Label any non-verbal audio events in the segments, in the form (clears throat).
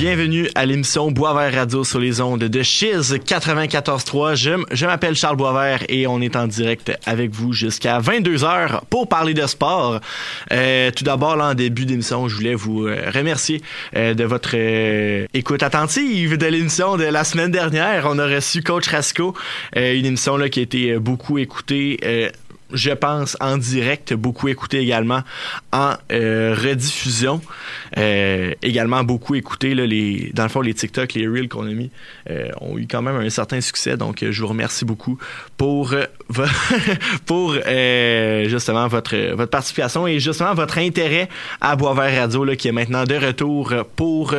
bienvenue à l'émission Boisvert Radio sur les ondes de Chiz 94.3. Je, je m'appelle Charles Boisvert et on est en direct avec vous jusqu'à 22h pour parler de sport. Euh, tout d'abord, en début d'émission, je voulais vous euh, remercier euh, de votre écoute attentive de l'émission de la semaine dernière. On a reçu Coach Rasco, une émission là, qui a été beaucoup écoutée je pense, en direct, beaucoup écouté également en euh, rediffusion. Euh, également beaucoup écouté, là, les, dans le fond, les TikTok, les Reels qu'on a mis euh, ont eu quand même un certain succès. Donc, je vous remercie beaucoup pour, (laughs) pour justement votre, votre participation et justement votre intérêt à Boisvert Radio, là, qui est maintenant de retour pour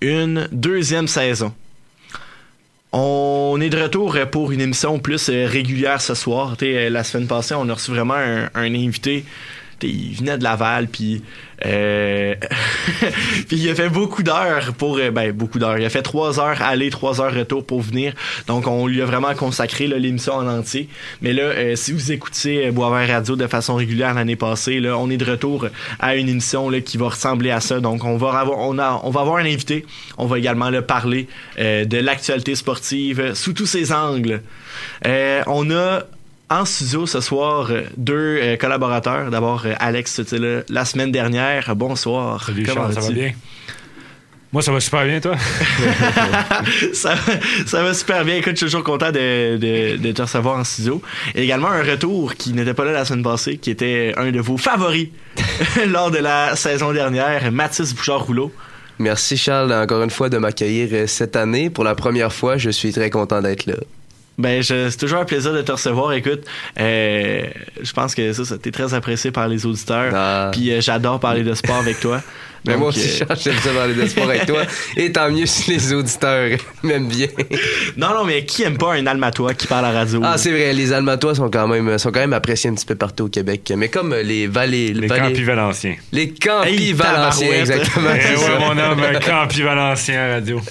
une deuxième saison. On est de retour pour une émission plus euh, régulière ce soir. Euh, la semaine passée, on a reçu vraiment un, un invité. Il venait de Laval, puis euh, (laughs) il a fait beaucoup d'heures pour euh, ben beaucoup d'heures. Il a fait trois heures aller, trois heures retour pour venir. Donc on lui a vraiment consacré l'émission en entier. Mais là, euh, si vous écoutez euh, Boisvert Radio de façon régulière l'année passée, là, on est de retour à une émission là, qui va ressembler à ça. Donc on va avoir, on a, on va avoir un invité. On va également le parler euh, de l'actualité sportive sous tous ses angles. On a en studio ce soir euh, deux euh, collaborateurs. D'abord euh, Alex, tu étais là la semaine dernière. Bonsoir. Salut Comment Charles, ça va bien? Moi, ça va super bien, toi? (laughs) ça, ça va super bien. Écoute, je suis toujours content de, de, de te recevoir en studio. Et également un retour qui n'était pas là la semaine passée, qui était un de vos favoris (laughs) lors de la saison dernière, Mathis Bouchard-Rouleau. Merci Charles encore une fois de m'accueillir cette année. Pour la première fois, je suis très content d'être là. Ben, c'est toujours un plaisir de te recevoir. Écoute, euh, je pense que ça, ça t'es très apprécié par les auditeurs. Ah. Puis euh, j'adore parler de sport avec toi. (laughs) Mais moi aussi, euh, Charles, j'aime ça parler de sport avec toi. (laughs) Et tant mieux si les auditeurs (laughs) m'aiment bien. Non, non, mais qui aime pas un Almatois qui parle à la radio? Ah, c'est vrai, les Almatois sont quand même sont quand même appréciés un petit peu partout au Québec. Mais comme euh, les Vallées, Les Vallées- Campi Valenciens. les Campis Hey, Valenciens, exactement. Eh ouais, mon homme, un Campi Valencien à radio. (laughs)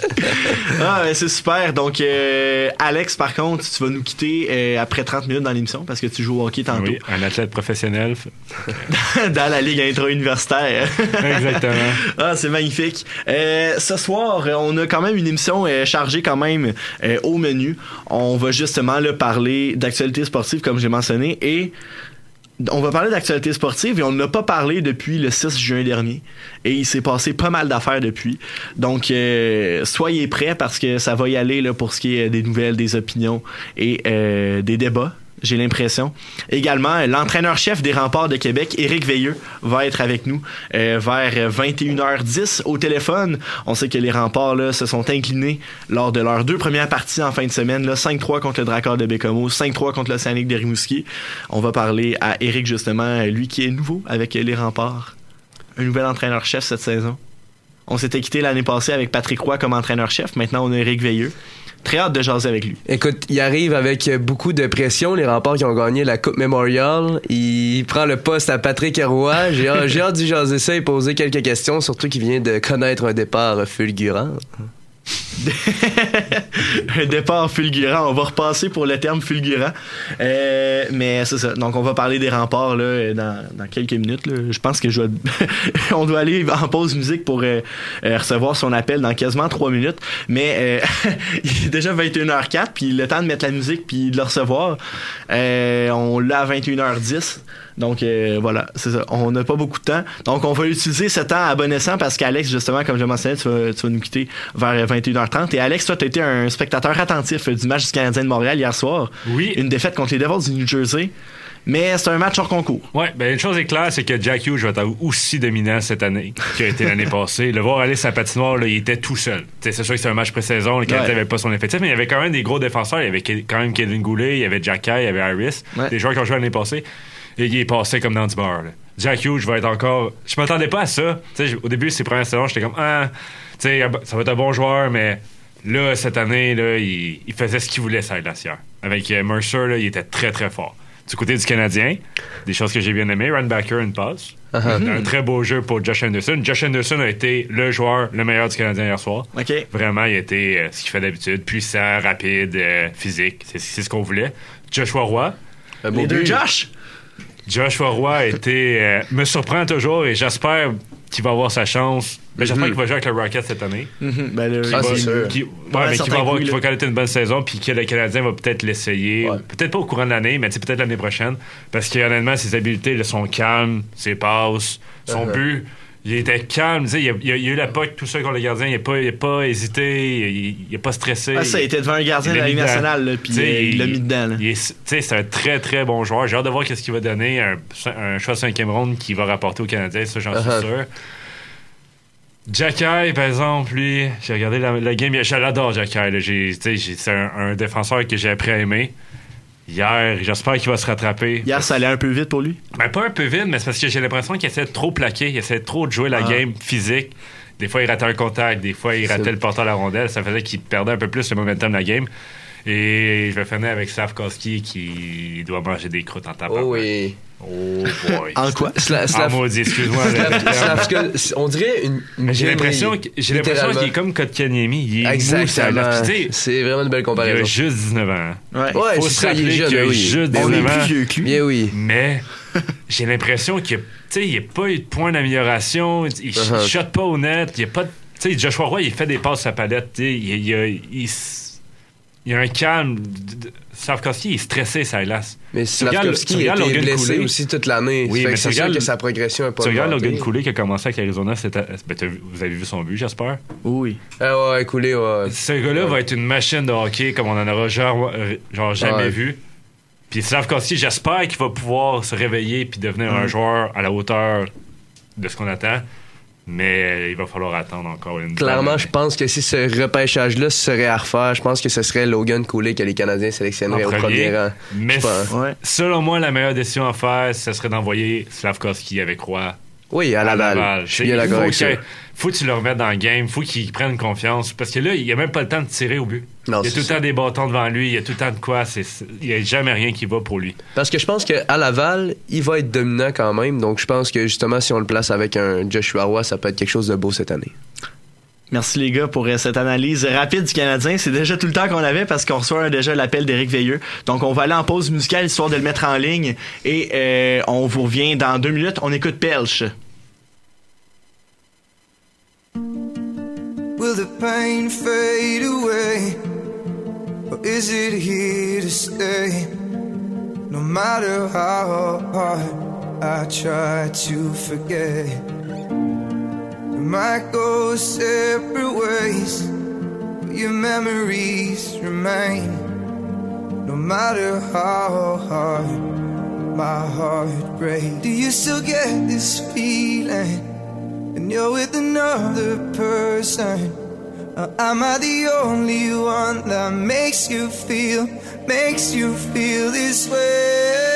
Ah, ben, c'est super. Donc, euh, Alex, par contre, tu vas nous quitter euh, après 30 minutes dans l'émission parce que tu joues au hockey tantôt Oui, un athlète professionnel. dans la Ligue intra-universitaire. Exactement. Ah, c'est magnifique. Euh, ce soir, on a quand même une émission euh, chargée quand même euh, au menu. On va justement parler d'actualité sportive, comme j'ai mentionné, et on va parler d'actualité sportive et on n'a pas parlé depuis le 6 juin dernier. Et il s'est passé pas mal d'affaires depuis. Donc, soyez prêts parce que ça va y aller pour ce qui est des nouvelles, des opinions et des débats. J'ai l'impression. Également, l'entraîneur-chef des remparts de Québec, Éric Veilleux, va être avec nous euh, vers 21h10 au téléphone. On sait que les remparts se sont inclinés lors de leurs deux premières parties en fin de semaine. là, 5-3 contre le Dracard de Bécomo, 5-3 contre l'Océanique de Rimouski. On va parler à Éric, justement, lui qui est nouveau avec les remparts. Un nouvel entraîneur-chef cette saison. On s'était quitté l'année passée avec Patrick Roy comme entraîneur-chef. Maintenant, on a Éric Veilleux. Très hâte de jaser avec lui. Écoute, il arrive avec beaucoup de pression. Les remparts qui ont gagné la Coupe Memorial. Il prend le poste à Patrick Roy. J'ai j'ai hâte d'y jaser ça et poser quelques questions, surtout qu'il vient de connaître un départ fulgurant. (laughs) un départ fulgurant. On va repasser pour le terme fulgurant. Euh, mais c'est ça. Donc, on va parler des remparts là, dans, quelques minutes. Je pense que je dois... (laughs) on doit aller en pause musique pour euh, euh, recevoir son appel dans quasiment trois minutes. Mais (laughs) il est déjà 21h04, puis le temps de mettre la musique puis de le recevoir, on l'a à 21h10. Donc euh, voilà, c'est ça. On n'a pas beaucoup de temps. Donc on va utiliser ce temps à bon escient parce qu'Alex, justement, comme je mentionnais, tu vas, tu vas nous quitter vers 21h30. Et Alex, toi, tu as été un spectateur attentif du match du Canadien de Montréal hier soir. Oui. Une défaite contre les Devils du New Jersey. Mais c'est un match hors concours. Ouais, ben une chose est claire, c'est que Jack Hughes va être aussi dominant cette année qu'il a été l'année (laughs) passée. Le voir aller sa patinoire, là, il était tout seul. C'est sûr que c'est un match pré-saison, le Canadien Ouais. n'avait pas son effectif, mais il y avait quand même des gros défenseurs. Il y avait quand même Kevin Goulet, il y avait Jack Kay, il y avait Ouais. des joueurs qui ont joué l'année passée. Et il est passé comme dans du bar. là. Jack Hughes va être encore. Je m'attendais pas à ça. T'sais, au début ses premières saisons, j'étais comme ah, t'sais, ça va être un bon joueur, mais là, cette année, là, il, il faisait ce qu'il voulait, ça glacière. Avec euh, Mercer, là, il était très très fort. Du côté du Canadien, des choses que j'ai bien aimées, Runbacker, une passe. Un très beau jeu pour Josh Anderson. Josh Anderson a été le joueur, le meilleur du Canadien hier soir. OK. Vraiment, il a été euh, ce qu'il fait d'habitude, puissant, rapide, euh, physique. C'est c'est ce qu'on voulait. Joshua Roy. Les deux but. Josh? Joshua Roy a été, euh, me surprend toujours et j'espère qui va avoir sa chance. Ben, J'espère Mhm. qu'il va jouer avec le Rocket cette année. Mhm, ben là, Ah, c'est sûr. Qui, ouais, mais qui va, avoir, qui va connaître une bonne saison, puis que le Canadien va peut-être l'essayer. Ouais. Peut-être pas au courant de l'année, mais peut-être l'année prochaine. Parce que honnêtement, ses habiletés là, sont calmes, ses passes, son Uh-huh. but. Il était calme, il, a, il a- il a eu la poque, tout ça contre le gardien, il n'a pas, pas hésité, il, il a pas stressé. Ah, ça, il était devant un gardien de l'a Ligue nationale, là, puis euh, il l'a mis dedans. c'est un très très bon joueur. J'ai hâte de voir qu'est-ce qu'il va donner. Un, un choix de cinquième ronde qui va rapporter au Canadien, ça j'en suis Uh-huh. sûr. Jacky, par exemple, lui, j'ai regardé la, la game, je l'adore Jacky. C'est un, un défenseur que j'ai appris à aimer. Hier, j'espère qu'il va se rattraper. Hier, ça allait un peu vite pour lui? Ben, pas un peu vide, mais c'est parce que j'ai l'impression qu'il essaie de trop plaquer, il essaie trop de jouer la Ah. game physique. Des fois, il ratait un contact, des fois, il ratait le porteur à la rondelle. Ça faisait qu'il perdait un peu plus le momentum de la game. Et je vais finir avec Slavkowski qui doit manger des croûtes en tapant. Oh oui. Oh boy. En quoi? Sla- Ah, Slav- maudit, excuse-moi. Slav- Slav- on dirait une. Mais j'ai une l'impression grenouille, que- j'ai l'impression qu'il est comme Kotkaniemi. Il est Exactement. C'est vraiment une belle Il a comparaison. juste 19 ans. Ouais. Ouais, Faut c'est se ça, il est rappeler jeune, qu'il a oui. juste Ben On oui. est 19 ans. plus vieux que lui. Bien oui. Mais (laughs) j'ai l'impression qu'il n'y a, pas eu de point d'amélioration. Il ne Uh-huh. shot pas au net. Il y a pas de- tu sais, Joshua Roy, il fait des passes à palette. tu sais, Il, il, il, il il y a un calme. Savkowski, il est stressé, ça hélas. Mais Slavkovski a été blessé aussi toute l'année. Oui, Fait mais c'est sûr que sa progression est pas tu regardes. Logan Cooley qui a commencé avec Arizona. ben, vous avez vu son but, j'espère? Oui. Ah ouais, Cooley, ouais. Ce gars-là Ouais. va être une machine de hockey comme on en aura genre, euh, genre jamais Ouais. vu. Puis Slavkowski, j'espère qu'il va pouvoir se réveiller puis devenir un Mm. joueur à la hauteur de ce qu'on attend. Mais il va falloir attendre encore une Clairement, je pense que si ce repêchage-là serait à refaire, je pense que ce serait Logan Cooley que les Canadiens sélectionneraient En au premier. rang. Mais. Ouais. selon moi, la meilleure décision à faire, ce serait d'envoyer Slavkowski avec Roy Oui, à à Laval. Laval. Je suis bien d'accord faut avec ça. Faut que tu le remettes dans le game, faut qu'il prenne confiance. Parce que là, il a même pas le temps de tirer au but. Non, il y a tout le ça. temps des bâtons devant lui, il y a tout le temps de quoi. c'est- Il n'y a jamais rien qui va pour lui. Parce que je pense qu'à Laval, il va être dominant quand même. Donc je pense que justement, si on le place avec un Joshua Roy, ça peut être quelque chose de beau cette année. Merci les gars pour euh, cette analyse rapide du Canadien. C'est déjà tout le temps qu'on avait parce qu'on reçoit déjà l'appel d'Éric Veilleux. Donc on va aller en pause musicale histoire de le mettre en ligne et euh, on vous revient dans deux minutes. On écoute Pelch. Will the pain fade away? Or is it here to stay? No matter how hard I try to forget, we might go separate ways, but your memories remain. No matter how hard my heart breaks, do you still get this feeling? And you're with another person. Or am I the only one that makes you feel, makes you feel this way?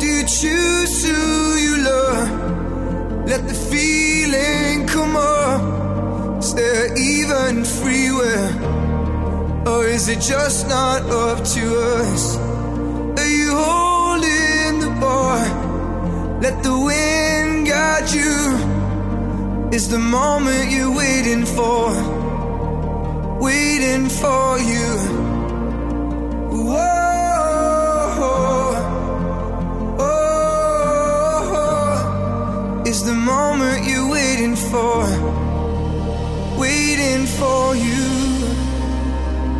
Do you choose who you love? Let the feeling come up. Is there even free will? Or is it just not up to us? Are you holding the bar? Let the wind guide you. Is the moment you're waiting for, waiting for you. Whoa, oh, is the moment you're waiting for, waiting for you.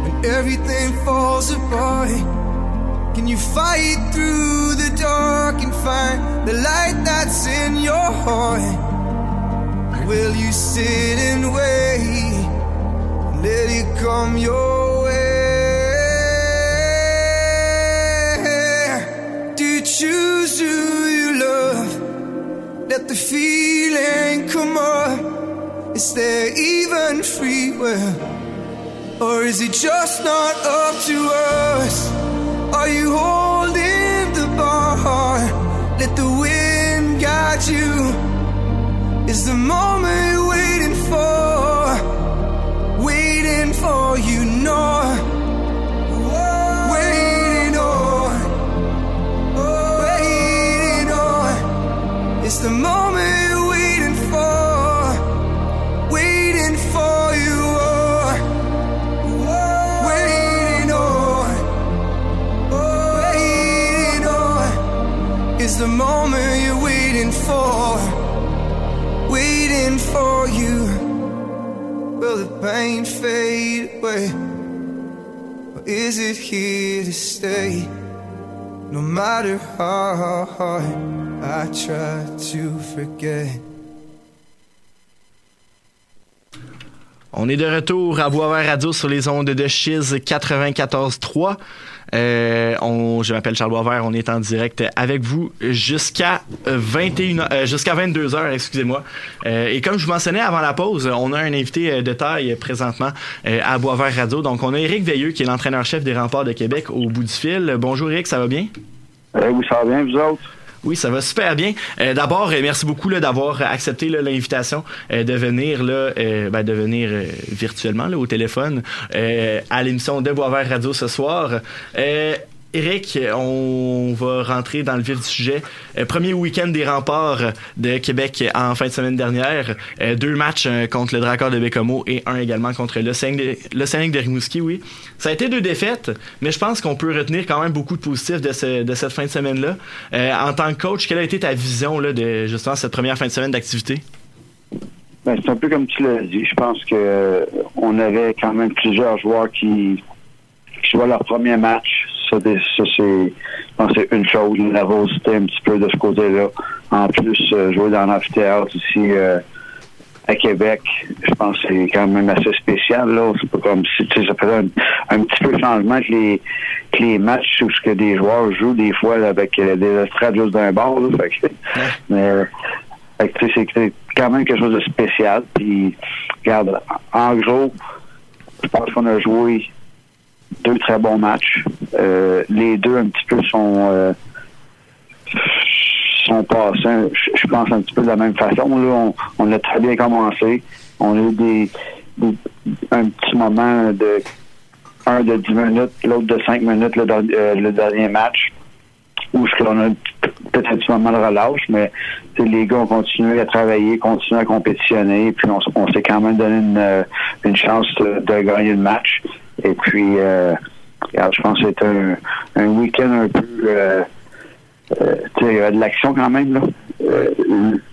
When everything falls apart. Can you fight through the dark and find the light that's in your heart? Will you sit and wait? And Let it come your way. Do you choose who you love? Let the feeling come up. Is there even free will? Or is it just not up to us? Are you holding the bar? Let the wind guide you. Is the moment you're waiting for, waiting for you, no. Waiting on, waiting on. It's the moment for, waiting for you. Will the pain fade away? Or is it here to stay? No matter how hard I try to forget. On est de retour à Boisvert Radio sur les ondes de Chiz 94.3. Euh, on, je m'appelle Charles Boisvert, on est en direct avec vous jusqu'à 21 euh, jusqu'à 22 heures, excusez-moi. Euh, et comme je vous mentionnais avant la pause, on a un invité de taille présentement à Boisvert Radio. Donc on a Éric Veilleux qui est l'entraîneur-chef des Remparts de Québec au bout du fil. Bonjour Éric, ça va bien? oui, ça va bien, vous autres? Oui, ça va super bien. Euh, D'abord, euh, merci beaucoup d'avoir accepté l'invitation euh, de venir là, ben, de venir virtuellement au téléphone à l'émission de Boisvert Radio ce soir. Eric, on va rentrer dans le vif du sujet. Euh, premier week-end des remparts de Québec en fin de semaine dernière. Euh, deux matchs euh, contre le Dracor de Bécomo et un également contre le Scénic de, Rimouski, oui. Ça a été deux défaites, mais je pense qu'on peut retenir quand même beaucoup de positifs de, cette fin de semaine-là. en tant que coach, quelle a été ta vision de justement cette première fin de semaine d'activité? Ben, c'est un peu comme tu l'as dit. Je pense que on avait quand même plusieurs joueurs qui jouaient leur premier match ça, c'est, une chose, la nervosité un petit peu de ce côté-là. En plus, euh, jouer dans l'amphithéâtre aussi euh, à Québec, je pense que c'est quand même assez spécial. Là. C'est pas comme si ça faisait un, petit peu de changement que les, que les matchs où ce que des joueurs jouent des fois avec euh, des estrades juste d'un bord. mais c'est quand même quelque chose de spécial. Puis, regarde, en gros, je pense qu'on a joué deux très bons matchs. Euh, les deux un petit peu sont euh, sont passés, je, pense un petit peu de la même façon. Là, on, a très bien commencé. On a eu des, un petit moment de un de 10 minutes, l'autre de 5 minutes le, euh, le dernier match où on a peut-être un petit moment de relâche, mais les gars ont continué à travailler, continué à compétitionner, puis on, s'est quand même donné une, chance de, gagner le match. Et puis, euh, je pense que c'est un, week-end un peu... Euh, euh, il y de l'action quand même. Euh,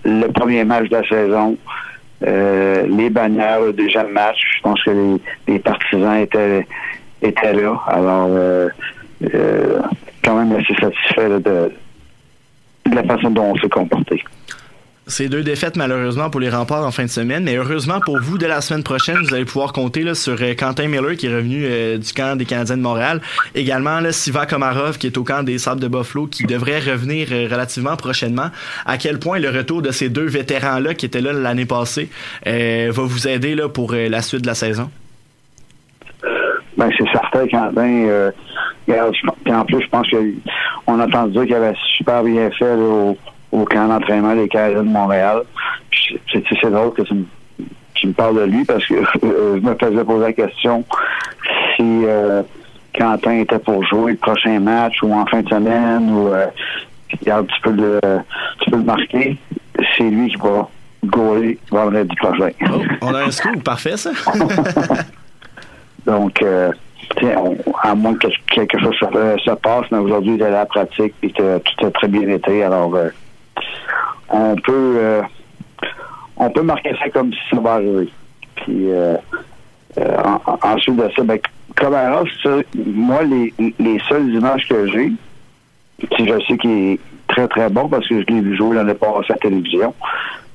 le premier match de la saison, les bannières, le deuxième match, je pense que les, partisans étaient, étaient là. Alors, quand même assez satisfait de, de la façon dont on s'est comporté. Ces deux défaites malheureusement pour les remparts en fin de semaine, mais heureusement pour vous, de la semaine prochaine, vous allez pouvoir compter là, sur euh, Quentin Miller qui est revenu euh, du camp des Canadiens de Montréal. Également là, Siva Komarov qui est au camp des Sables de Buffalo qui devrait revenir euh, relativement prochainement. À quel point le retour de ces deux vétérans-là qui étaient là l'année passée va vous aider là, pour la suite de la saison? Ben, c'est certain, Quentin. en plus, je pense qu'on a entendu dire qu'il avait super bien fait au au camp d'entraînement des Canadiens de Montréal. C'est drôle que tu me, parles de lui parce que (laughs) euh, je me faisais poser la question si euh, Quentin était pour jouer le prochain match ou en fin de semaine ou euh, tu peux le tu peux le marquer. C'est lui qui va gauler vendredi prochain. Oh, on a un scoop, parfait ça. (laughs) Donc euh, à moins que quelque chose se, passe, mais aujourd'hui, il est à la pratique et tout a très bien été. Alors, on peut euh, on peut marquer ça comme si ça va arriver. Puis euh, euh, ensuite de ça, ben, moi, les, les seules images que j'ai, je sais qu'il est très très bon parce que je l'ai vu jouer l'année passée à la télévision.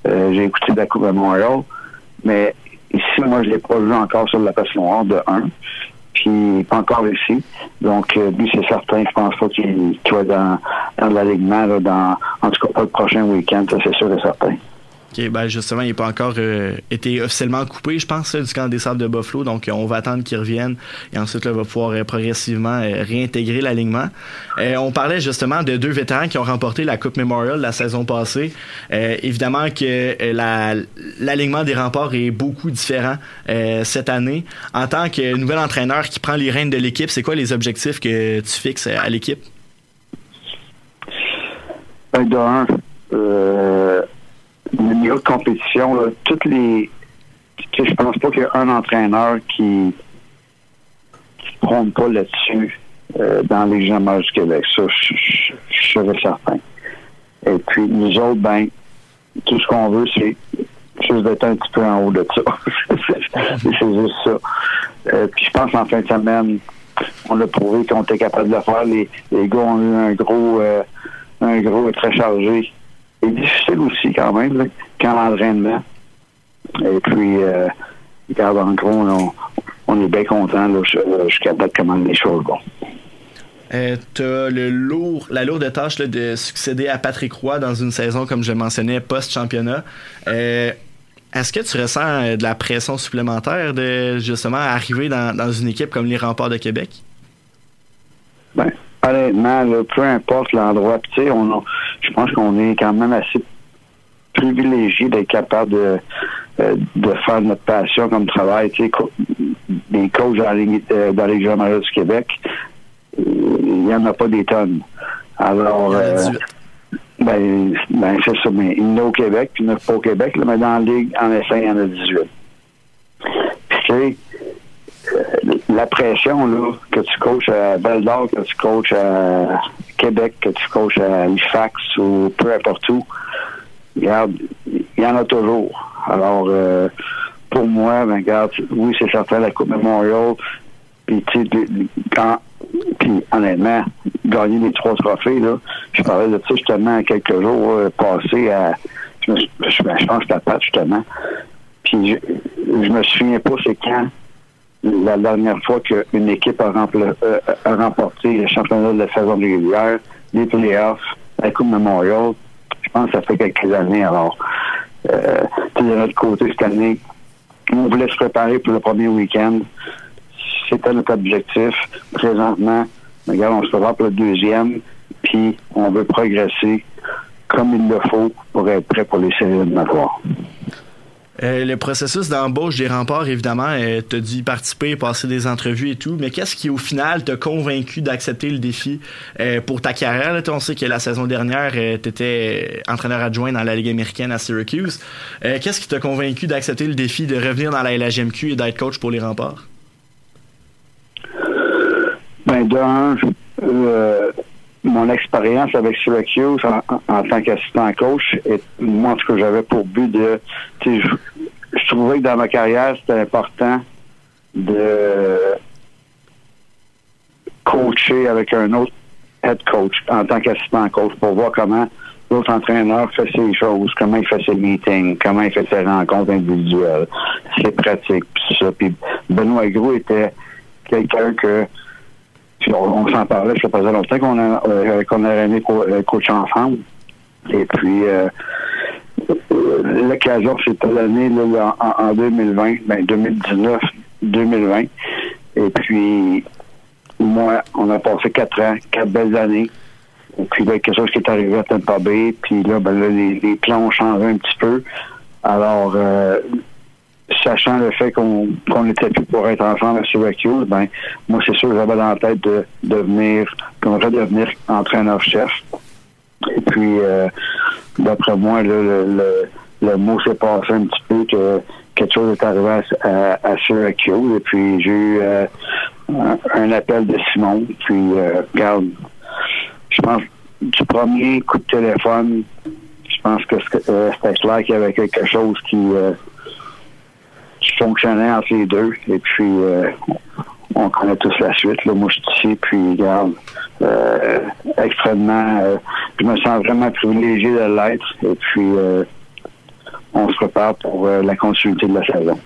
j'ai écouté la Coupe Memorial, mais ici, moi, je l'ai pas vu encore sur la passion de 1 puis pas encore ici. Donc, euh, lui, c'est certain, je pense pas qu'il qu va dans, dans l'alignement, en tout cas pas le prochain week-end, ça c'est sûr et certain. OK, ben justement, il n'est pas encore euh, été officiellement coupé, je pense, du camp des sables de Buffalo. Donc, on va attendre qu'il revienne et ensuite, là, va pouvoir euh, progressivement euh, réintégrer l'alignement. on parlait justement de deux vétérans qui ont remporté la Coupe Memorial la saison passée. évidemment que l'alignement des remparts est beaucoup différent cette année. En tant que nouvel entraîneur qui prend les rênes de l'équipe, c'est quoi les objectifs que tu fixes à l'équipe? Ben, de un, niveau de compétition, là, toutes les. Je pense pas qu'il y a un entraîneur qui ne prône pas là-dessus euh, dans les jeunes du Québec. Ça, je serais certain. Et puis, nous autres, ben, tout ce qu'on veut, c'est, juste d'être un petit peu en haut de ça. (laughs) c'est juste ça. Euh, puis je pense qu'en fin de semaine, on a prouvé qu'on était capable de le faire. Les, les gars ont eu un gros, euh, un gros très chargé. Difficile aussi quand même, là, quand l'entraînement. Et puis, euh, regarde, en gros, on, on est bien content jusqu'à date comment les choses vont. Euh, t'as le lourd, la lourde tâche là, de succéder à Patrick Roy dans une saison, comme je mentionnais, post-championnat. Euh, est-ce que tu ressens euh, de la pression supplémentaire de justement arriver dans, dans une équipe comme les Remparts de Québec? Ben, honnêtement, là, peu importe l'endroit, tu sais, on, je pense qu'on est quand même assez privilégié d'être capable de, euh, de faire notre passion comme travail. Tu sais, co des coachs dans la Ligue, euh, dans les du Québec, il n'y en a pas des tonnes. Alors, euh, ben, ben c'est ça, mais il y en a au Québec, puis il n'y en a pas au Québec, là, mais dans la Ligue, en essai, il y en a 18. Puis, tu sais, la pression, là, que tu coaches à Val d'Or, que tu coaches à Québec, que tu coaches à Halifax ou peu importe où, regarde, il y en a toujours. Alors, euh, pour moi, ben, regarde, oui, c'est certain, la Coupe Memorial, puis, tu quand, puis, honnêtement, gagner les trois trophées, là, je parlais de ça justement quelques jours euh, passés à, je, me, je, je c'était justement. Puis, je, je me souviens pas c'est quand la dernière fois qu'une équipe a, euh, a, remporté le championnat de la saison régulière, les playoffs, la Coupe Memorial. Je pense que ça fait quelques années. Alors, euh, de notre côté, cette année, on voulait se préparer pour le premier week-end. C'était notre objectif. Présentement, regarde, on se prépare pour le deuxième, puis on veut progresser comme il le faut pour être prêt pour les séries éliminatoires. Euh, le processus d'embauche des remparts, évidemment, euh, t'as dû participer, passer des entrevues et tout, mais qu'est-ce qui, au final, t'a convaincu d'accepter le défi euh, pour ta carrière? On sait que la saison dernière, t'étais entraîneur adjoint dans la Ligue américaine à Syracuse. Qu'est-ce qui t'a convaincu d'accepter le défi de revenir dans la LHMQ et d'être coach pour les remparts? Ben, d'un, mon expérience avec Syracuse en, en, tant qu'assistant coach, et moi, ce que j'avais pour but de, je, je trouvais que dans ma carrière, c'était important de coacher avec un autre head coach en tant qu'assistant coach pour voir comment l'autre entraîneur fait ses choses, comment il fait ses meetings, comment il fait ses rencontres individuelles, ses pratiques, puis ça. Puis Benoît Gros était quelqu'un que puis on, s'en parlait, ça faisait longtemps qu'on a, euh, qu'on a aimé co euh, coacher ensemble. Et puis, euh, l'occasion c'était l'année en, en 2020, ben 2019, 2020. Et puis, moi, on a passé quatre ans, quatre belles années. Et puis, ben, quelque chose qui est arrivé à Tampa Bay. Puis là, ben, là les, les plans ont changé un petit peu. Alors, sachant le fait qu'on qu'on n'était plus pour être ensemble à Syracuse, ben moi c'est sûr que j'avais dans la tête de devenir, qu'on devenir entraîneur-chef. Et puis euh, d'après moi, là, le, le, le mot s'est passé un petit peu que quelque chose est arrivé à, à, à Syracuse. Et puis j'ai eu euh, un, appel de Simon. Puis euh, regarde, je pense du premier coup de téléphone, je pense que c'était clair qu'il y avait quelque chose qui qui fonctionnait entre les deux. Et puis, euh, on connaît tous la suite. Là. Moi, je suis ici, puis, regarde, euh, extrêmement... Euh, je me sens vraiment privilégié de l'être. Et puis, on se prépare pour la continuité de la saison.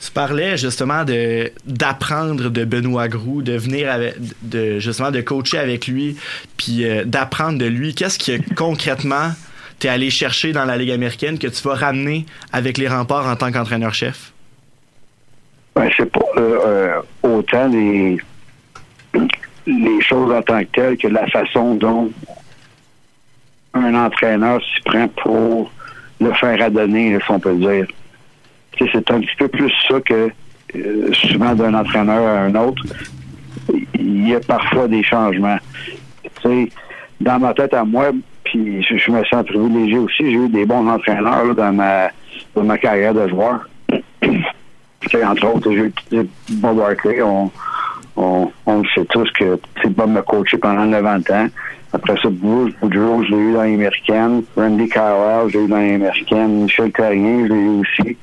Tu parlais justement de d'apprendre de Benoît Groux, de venir avec, de justement de coacher avec lui, puis d'apprendre de lui. Qu'est-ce qui concrètement tu es allé chercher dans la Ligue américaine que tu vas ramener avec les remparts en tant qu'entraîneur-chef? Ben, c'est pas euh, autant les, les choses en tant que telles que la façon dont un entraîneur s'y prend pour le faire adonner, si on peut dire. c'est un petit peu plus ça que euh, souvent d'un entraîneur à un autre. Il y a parfois des changements. dans ma tête à moi, puis je, je, me sens privilégié aussi. J'ai eu des bons entraîneurs dans ma dans ma carrière de joueur. Entre autres, j'ai Bob Barkley. On, on, on sait tous que Bob m'a coaché pendant 90 ans. Après ça, Bruce Boudreau, je l'ai eu dans l'américaine. Randy Carlisle, je l'ai eu dans l'américaine. Michel Carignan, je l'ai eu aussi.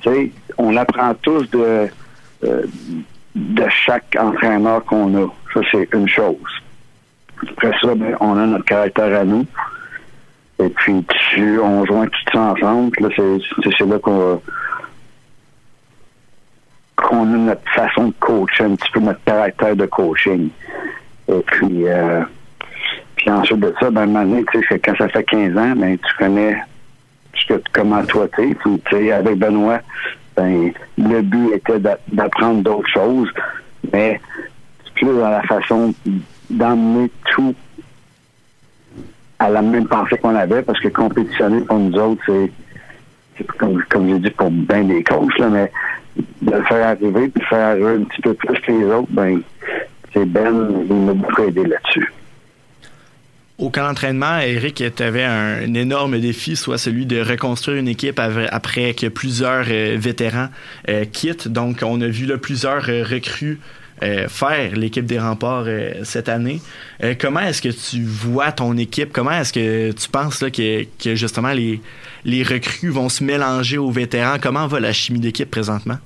Tu sais, on apprend tous de, euh, de chaque entraîneur qu'on a. Ça, c'est une chose. Après ça, ben, on a notre caractère à nous. Et puis, tu, on joint tout ça ensemble. Là, c'est, c'est, là qu'on qu'on a notre façon de coacher, un petit peu notre caractère de coaching. Et puis, euh, puis ensuite de ça, ben, maintenant, tu sais, quand ça fait 15 ans, ben, tu connais ce que, comment toi t'es. Puis, tu sais, avec Benoît, ben, le but était d'a- d'apprendre d'autres choses, mais plus dans la façon d'emmener tout à la même pensée qu'on avait, parce que compétitionner pour nous autres, c'est comme, comme j'ai dit pour bien des coachs, là, mais de le faire arriver, puis faire arriver un petit peu plus que les autres, ben, c'est Ben, il m'a beaucoup aidé là-dessus. Au camp d'entraînement, Eric, tu avais un, énorme défi, soit celui de reconstruire une équipe après que plusieurs euh, vétérans euh, quittent. Donc, on a vu là, plusieurs euh, recrues faire l'équipe des remparts cette année. Comment est-ce que tu vois ton équipe? Comment est-ce que tu penses là, que, que justement les, les recrues vont se mélanger aux vétérans? Comment va la chimie d'équipe présentement?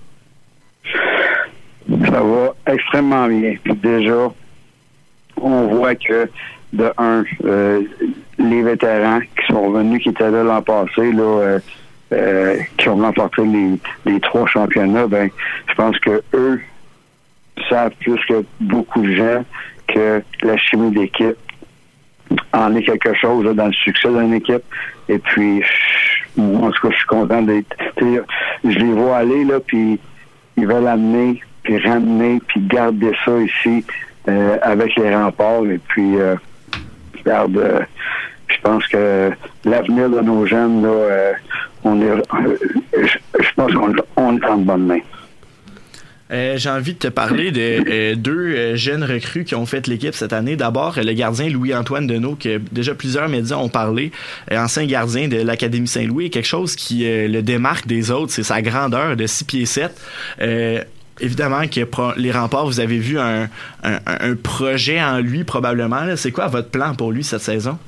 Ça va extrêmement bien. Puis déjà, on voit que, de un, euh, les vétérans qui sont venus, qui étaient là l'an passé, là, euh, euh, qui ont remporté les, trois championnats, ben, je pense que eux savent plus que beaucoup de gens que la chimie d'équipe en est quelque chose dans le succès d'une équipe. Et puis, en tout cas, je suis content d'être. Je les vois aller, là, puis ils veulent amener, puis ramener, puis garder ça ici euh, avec les remparts. Et puis, euh, euh, je pense que l'avenir de nos jeunes, là, euh, on est, euh, je, pense qu'on on est en bonne main. Euh, J'ai envie de te parler de euh, deux jeunes recrues qui ont fait l'équipe cette année. D'abord, le gardien Louis-Antoine Deneau, que déjà plusieurs médias ont parlé, ancien gardien de l'Académie Saint-Louis. Quelque chose qui le démarque des autres, c'est sa grandeur de 6 pieds 7. Évidemment que les remparts, vous avez vu un, un, un projet en lui probablement. C'est quoi votre plan pour lui cette saison?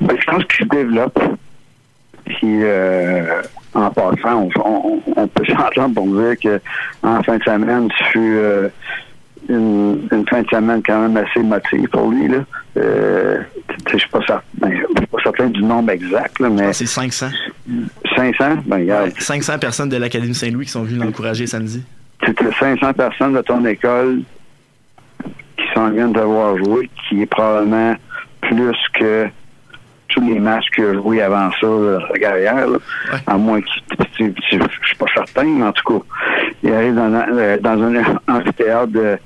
Ben, je pense qu'il se développe. Puis, euh, en passant, on, on, on peut (laughs) s'entendre pour dire que en fin de semaine, ce fut euh, une, une fin de semaine quand même assez motivée pour lui. Là. Euh, je je suis pas certain du nombre exact, là, mais C'est 500. 500, ben regarde, Ouais, 500 personnes de l'Académie Saint-Louis qui sont venues l'encourager samedi. c'était 500 personnes de ton école qui s'en viennent de voir jouer, qui est probablement plus que tous les matchs qu'il a joué avant ça, sa carrière. là. Ouais. À moins tu- Je suis pas certain, mais en tout cas, il arrive dans, un- euh, dans un (laughs) amphithéâtre de,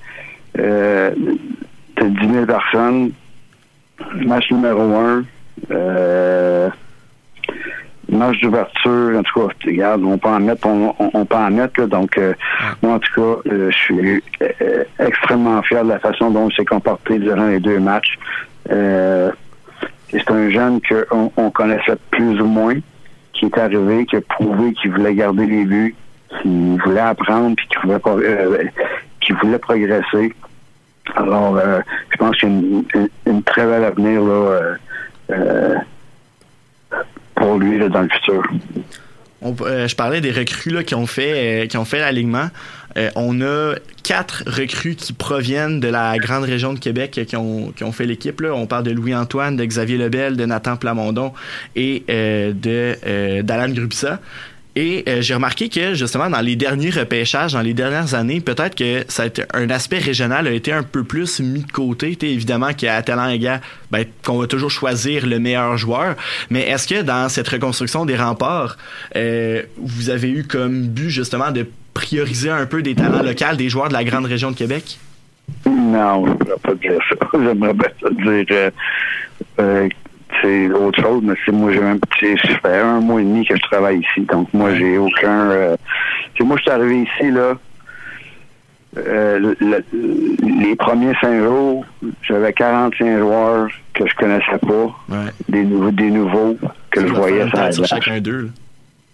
euh, de 10 000 personnes. Match numéro un. Euh, match d'ouverture, en tout cas, regarde, on peut en mettre, on, on- on peut en mettre, là, donc euh, moi en tout cas, euh, je suis euh, extrêmement fier de la façon dont il s'est comporté durant les deux matchs. Euh, c'est un jeune qu'on on connaissait plus ou moins, qui est arrivé, qui a prouvé qu'il voulait garder les buts, qu'il voulait apprendre, puis qu'il voulait, euh, qu'il voulait progresser. Alors, euh, je pense qu'il y a une, une- une très belle avenir là, euh, euh, lui dans le futur. Euh, je parlais des recrues là, qui ont fait euh, qui ont fait l'alignement. Euh, on a quatre recrues qui proviennent de la grande région de Québec qui ont, qui ont fait l'équipe. On parle de Louis-Antoine, de Xavier Lebel, de Nathan Plamondon et de d'Alan Grubissa. Et euh, j'ai remarqué que justement dans les derniers repêchages, dans les dernières années, peut-être que ça a été, un aspect régional a été un peu plus mis de côté. T'sais, évidemment qu'à talent égal, ben, qu'on va toujours choisir le meilleur joueur. Mais est-ce que dans cette reconstruction des remparts, euh, vous avez eu comme but justement de prioriser un peu des talents locaux des joueurs de la grande région de Québec? Non, je ne pas dire ça. (laughs) J'aimerais bien ça dire euh, euh, c'est autre chose, mais c'est moi j'ai un petit. Ça fait un mois et demi que je travaille ici, donc moi j'ai aucun. Euh, c'est moi je suis arrivé ici là. euh, le- les premiers cinq jours, j'avais 45 joueurs que je connaissais pas, Ouais. des nouveaux, des nouveaux que je Ça voyais une sur chacun d'eux.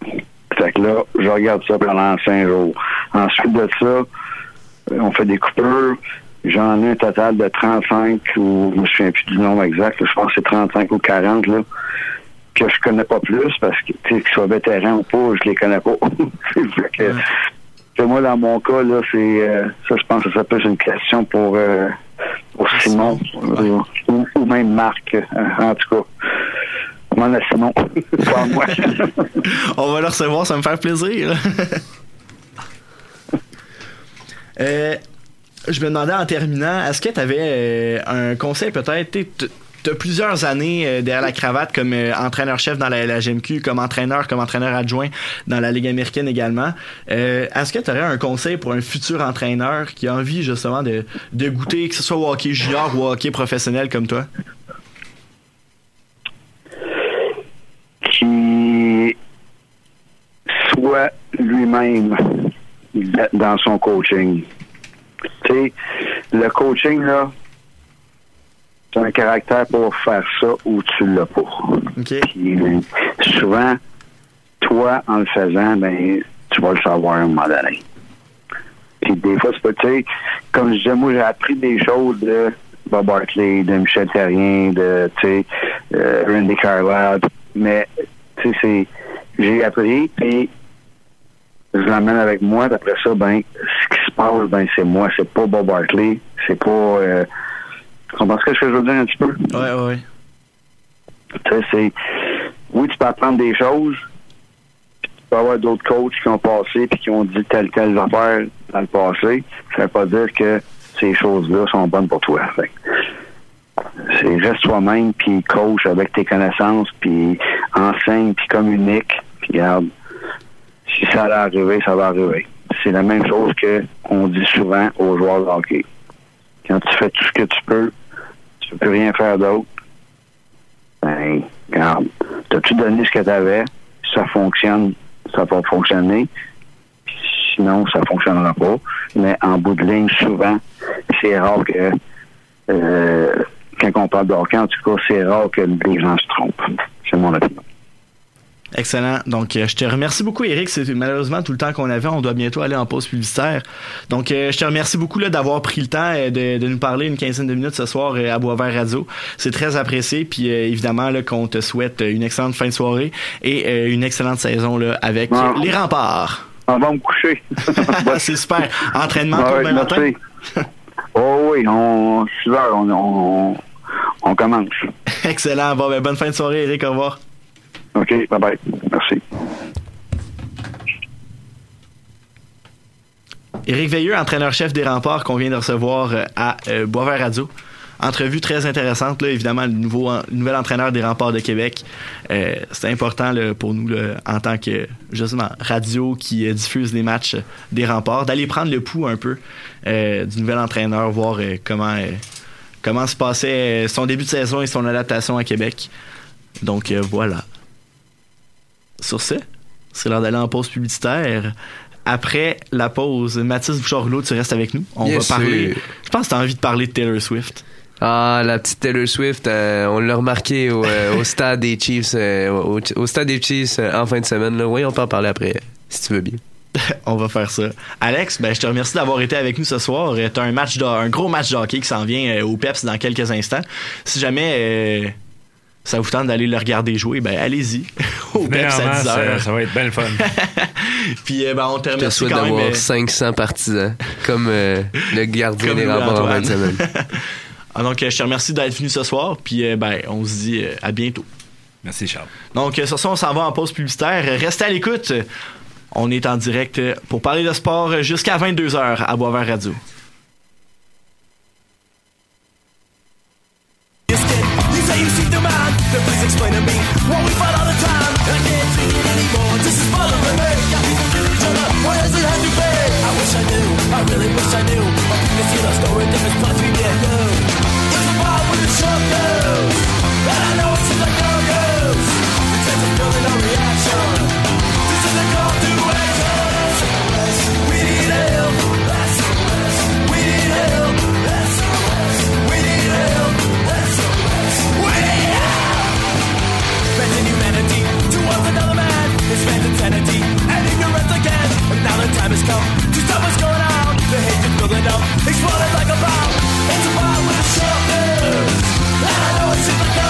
là? Fait que là, je regarde ça pendant cinq jours. Ensuite de ça, on fait des coupures. J'en ai un total de 35 ou je me souviens plus du nombre exact. Je pense que c'est 35 ou 40 là, que je connais pas plus parce que qu'ils soient vétérans ou pas, je les connais pas. (laughs) Fait que, que moi, dans mon cas, là, c'est euh, ça, je pense que ça peut être une question pour, euh, pour Simon euh, ou, ou même Marc, euh, en tout cas. Comment Simon? (laughs) pas moi. (laughs) On va le recevoir, ça va me faire plaisir. Euh, je me demandais en terminant, est-ce que tu avais un conseil peut-être? Tu as plusieurs années euh, derrière la cravate comme euh, entraîneur-chef dans la, GMQ, comme entraîneur, comme entraîneur adjoint dans la Ligue américaine également. Euh, est-ce que tu aurais un conseil pour un futur entraîneur qui a envie justement de, de goûter, que ce soit au hockey junior ou au hockey professionnel comme toi? Qui soit lui-même dans son coaching. Tu sais, le coaching, là, c'est un caractère pour faire ça ou tu l'as pas. OK. Puis, souvent, toi, en le faisant, ben, tu vas le savoir à un moment donné. Puis des fois, c'est pas, tu sais, comme je disais, moi, j'ai appris des choses de Bob Barkley, de Michel Terrien, de, tu sais, euh, Randy Carlisle, mais, tu sais, j'ai appris, puis je l'emmène avec moi, d'après ça, ben, ce qui se passe, ben, c'est moi, c'est pas Bob Barkley, c'est pas, euh, tu comprends ce que je veux dire un petit peu? Ouais, ouais, ouais. Tu sais, c'est. Oui, tu peux apprendre des choses. puis Tu peux avoir d'autres coachs qui ont passé puis qui ont dit telle telle affaire dans le passé. Ça veut pas dire que ces choses-là sont bonnes pour toi. Fait C'est reste toi-même puis coach avec tes connaissances puis enseigne puis communique puis garde. Si ça allait arriver, ça va arriver. C'est la même chose que on dit souvent aux joueurs de hockey. Quand tu fais tout ce que tu peux, tu peux plus rien faire d'autre. Ben, regarde, t'as-tu donné ce que t'avais? Si ça fonctionne, ça va fonctionner. Sinon, ça fonctionnera pas. Mais en bout de ligne, souvent, c'est rare que, euh, quand on parle de hockey, en tout cas, c'est rare que les gens se trompent. C'est mon opinion. Excellent. Donc, euh, je te remercie beaucoup, Eric. C'est malheureusement tout le temps qu'on avait. On doit bientôt aller en pause publicitaire. Donc, euh, je te remercie beaucoup là, d'avoir pris le temps euh, de, de nous parler une quinzaine de minutes ce soir à Boisvert Radio. C'est très apprécié. Puis, évidemment, là, qu'on te souhaite une excellente fin de soirée et euh, une excellente saison là, avec Bon. les remparts. On va me coucher. (laughs) (laughs) C'est super. Entraînement Ouais, pour demain matin? (laughs) oh oui, on, 6 heures, on, on, on commence. Excellent. Bon, ben, bonne fin de soirée, Eric. Au revoir. OK, bye bye. Merci. Éric Veilleux, entraîneur-chef des remparts qu'on vient de recevoir euh, à euh, Boisvert Radio. Entrevue très intéressante, là, évidemment, le, nouveau, nouvel entraîneur des remparts de Québec. Euh, c'est important pour nous, en tant que justement radio qui diffuse les matchs des remparts, d'aller prendre le pouls un peu du nouvel entraîneur, voir comment, comment se passait son début de saison et son adaptation à Québec. Donc voilà. Sur ce, c'est l'heure d'aller en pause publicitaire. Après la pause, Mathis Bouchard-Rouleau, tu restes avec nous. On va parler. Je pense que tu as envie de parler de Taylor Swift. Ah, la petite Taylor Swift, euh, on l'a remarqué au, euh, au (laughs) stade des Chiefs, euh, au, au stade des Chiefs en fin de semaine. Là. Oui, on peut en parler après, si tu veux bien. (laughs) On va faire ça. Alex, ben, je te remercie d'avoir été avec nous ce soir. Tu as un, match de- un gros match de hockey qui s'en vient au PEPS dans quelques instants. Si jamais ça vous tente d'aller le regarder jouer, ben allez-y. (laughs) au PEPS à masse, 10 euh, heures. ça va être bien le fun. (laughs) Puis euh, ben, on te Je te remercie souhaite quand d'avoir euh, 500 partisans, comme euh, le gardien Comme des remparts en fin de Louis-Antoine. semaine. (laughs) Ah, donc, euh, je te remercie d'être venu ce soir. Puis euh, ben, on se dit euh, à bientôt. Merci, Charles. Donc, euh, sur ça, on s'en va en pause publicitaire. Restez à l'écoute. On est en direct euh, pour parler de sport euh, jusqu'à 22h à Boisvert Radio. Then please explain to me what we fight all the time. I can't see it anymore. This is bothering me. Got people kill each other. Why does it have to be? I wish I knew. I really wish I knew. You can see the story, different parts we time has come to stop what's going on. The hate is building up, exploding like a bomb. It's a bomb with a shelter. I know it seems like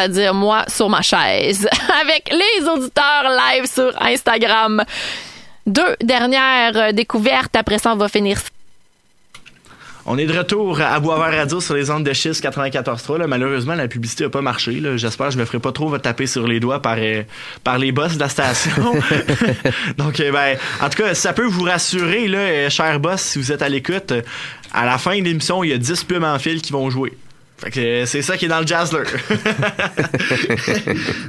c'est-à-dire moi sur ma chaise, (laughs) avec les auditeurs live sur Instagram. Deux dernières euh, découvertes, après ça on va finir. On est de retour à Boisvert Radio sur les ondes de Schist 94.3. Là, malheureusement, la publicité n'a pas marché. J'espère que je me ferai pas trop taper sur les doigts par, euh, par les boss de la station. (laughs) (laughs) Donc, euh, ben, en tout cas, ça peut vous rassurer, là, euh, cher boss, si vous êtes à l'écoute. à la fin de l'émission, il y a 10 pubs en fil qui vont jouer. Fait que c'est ça qui est dans le Jazzler. (laughs)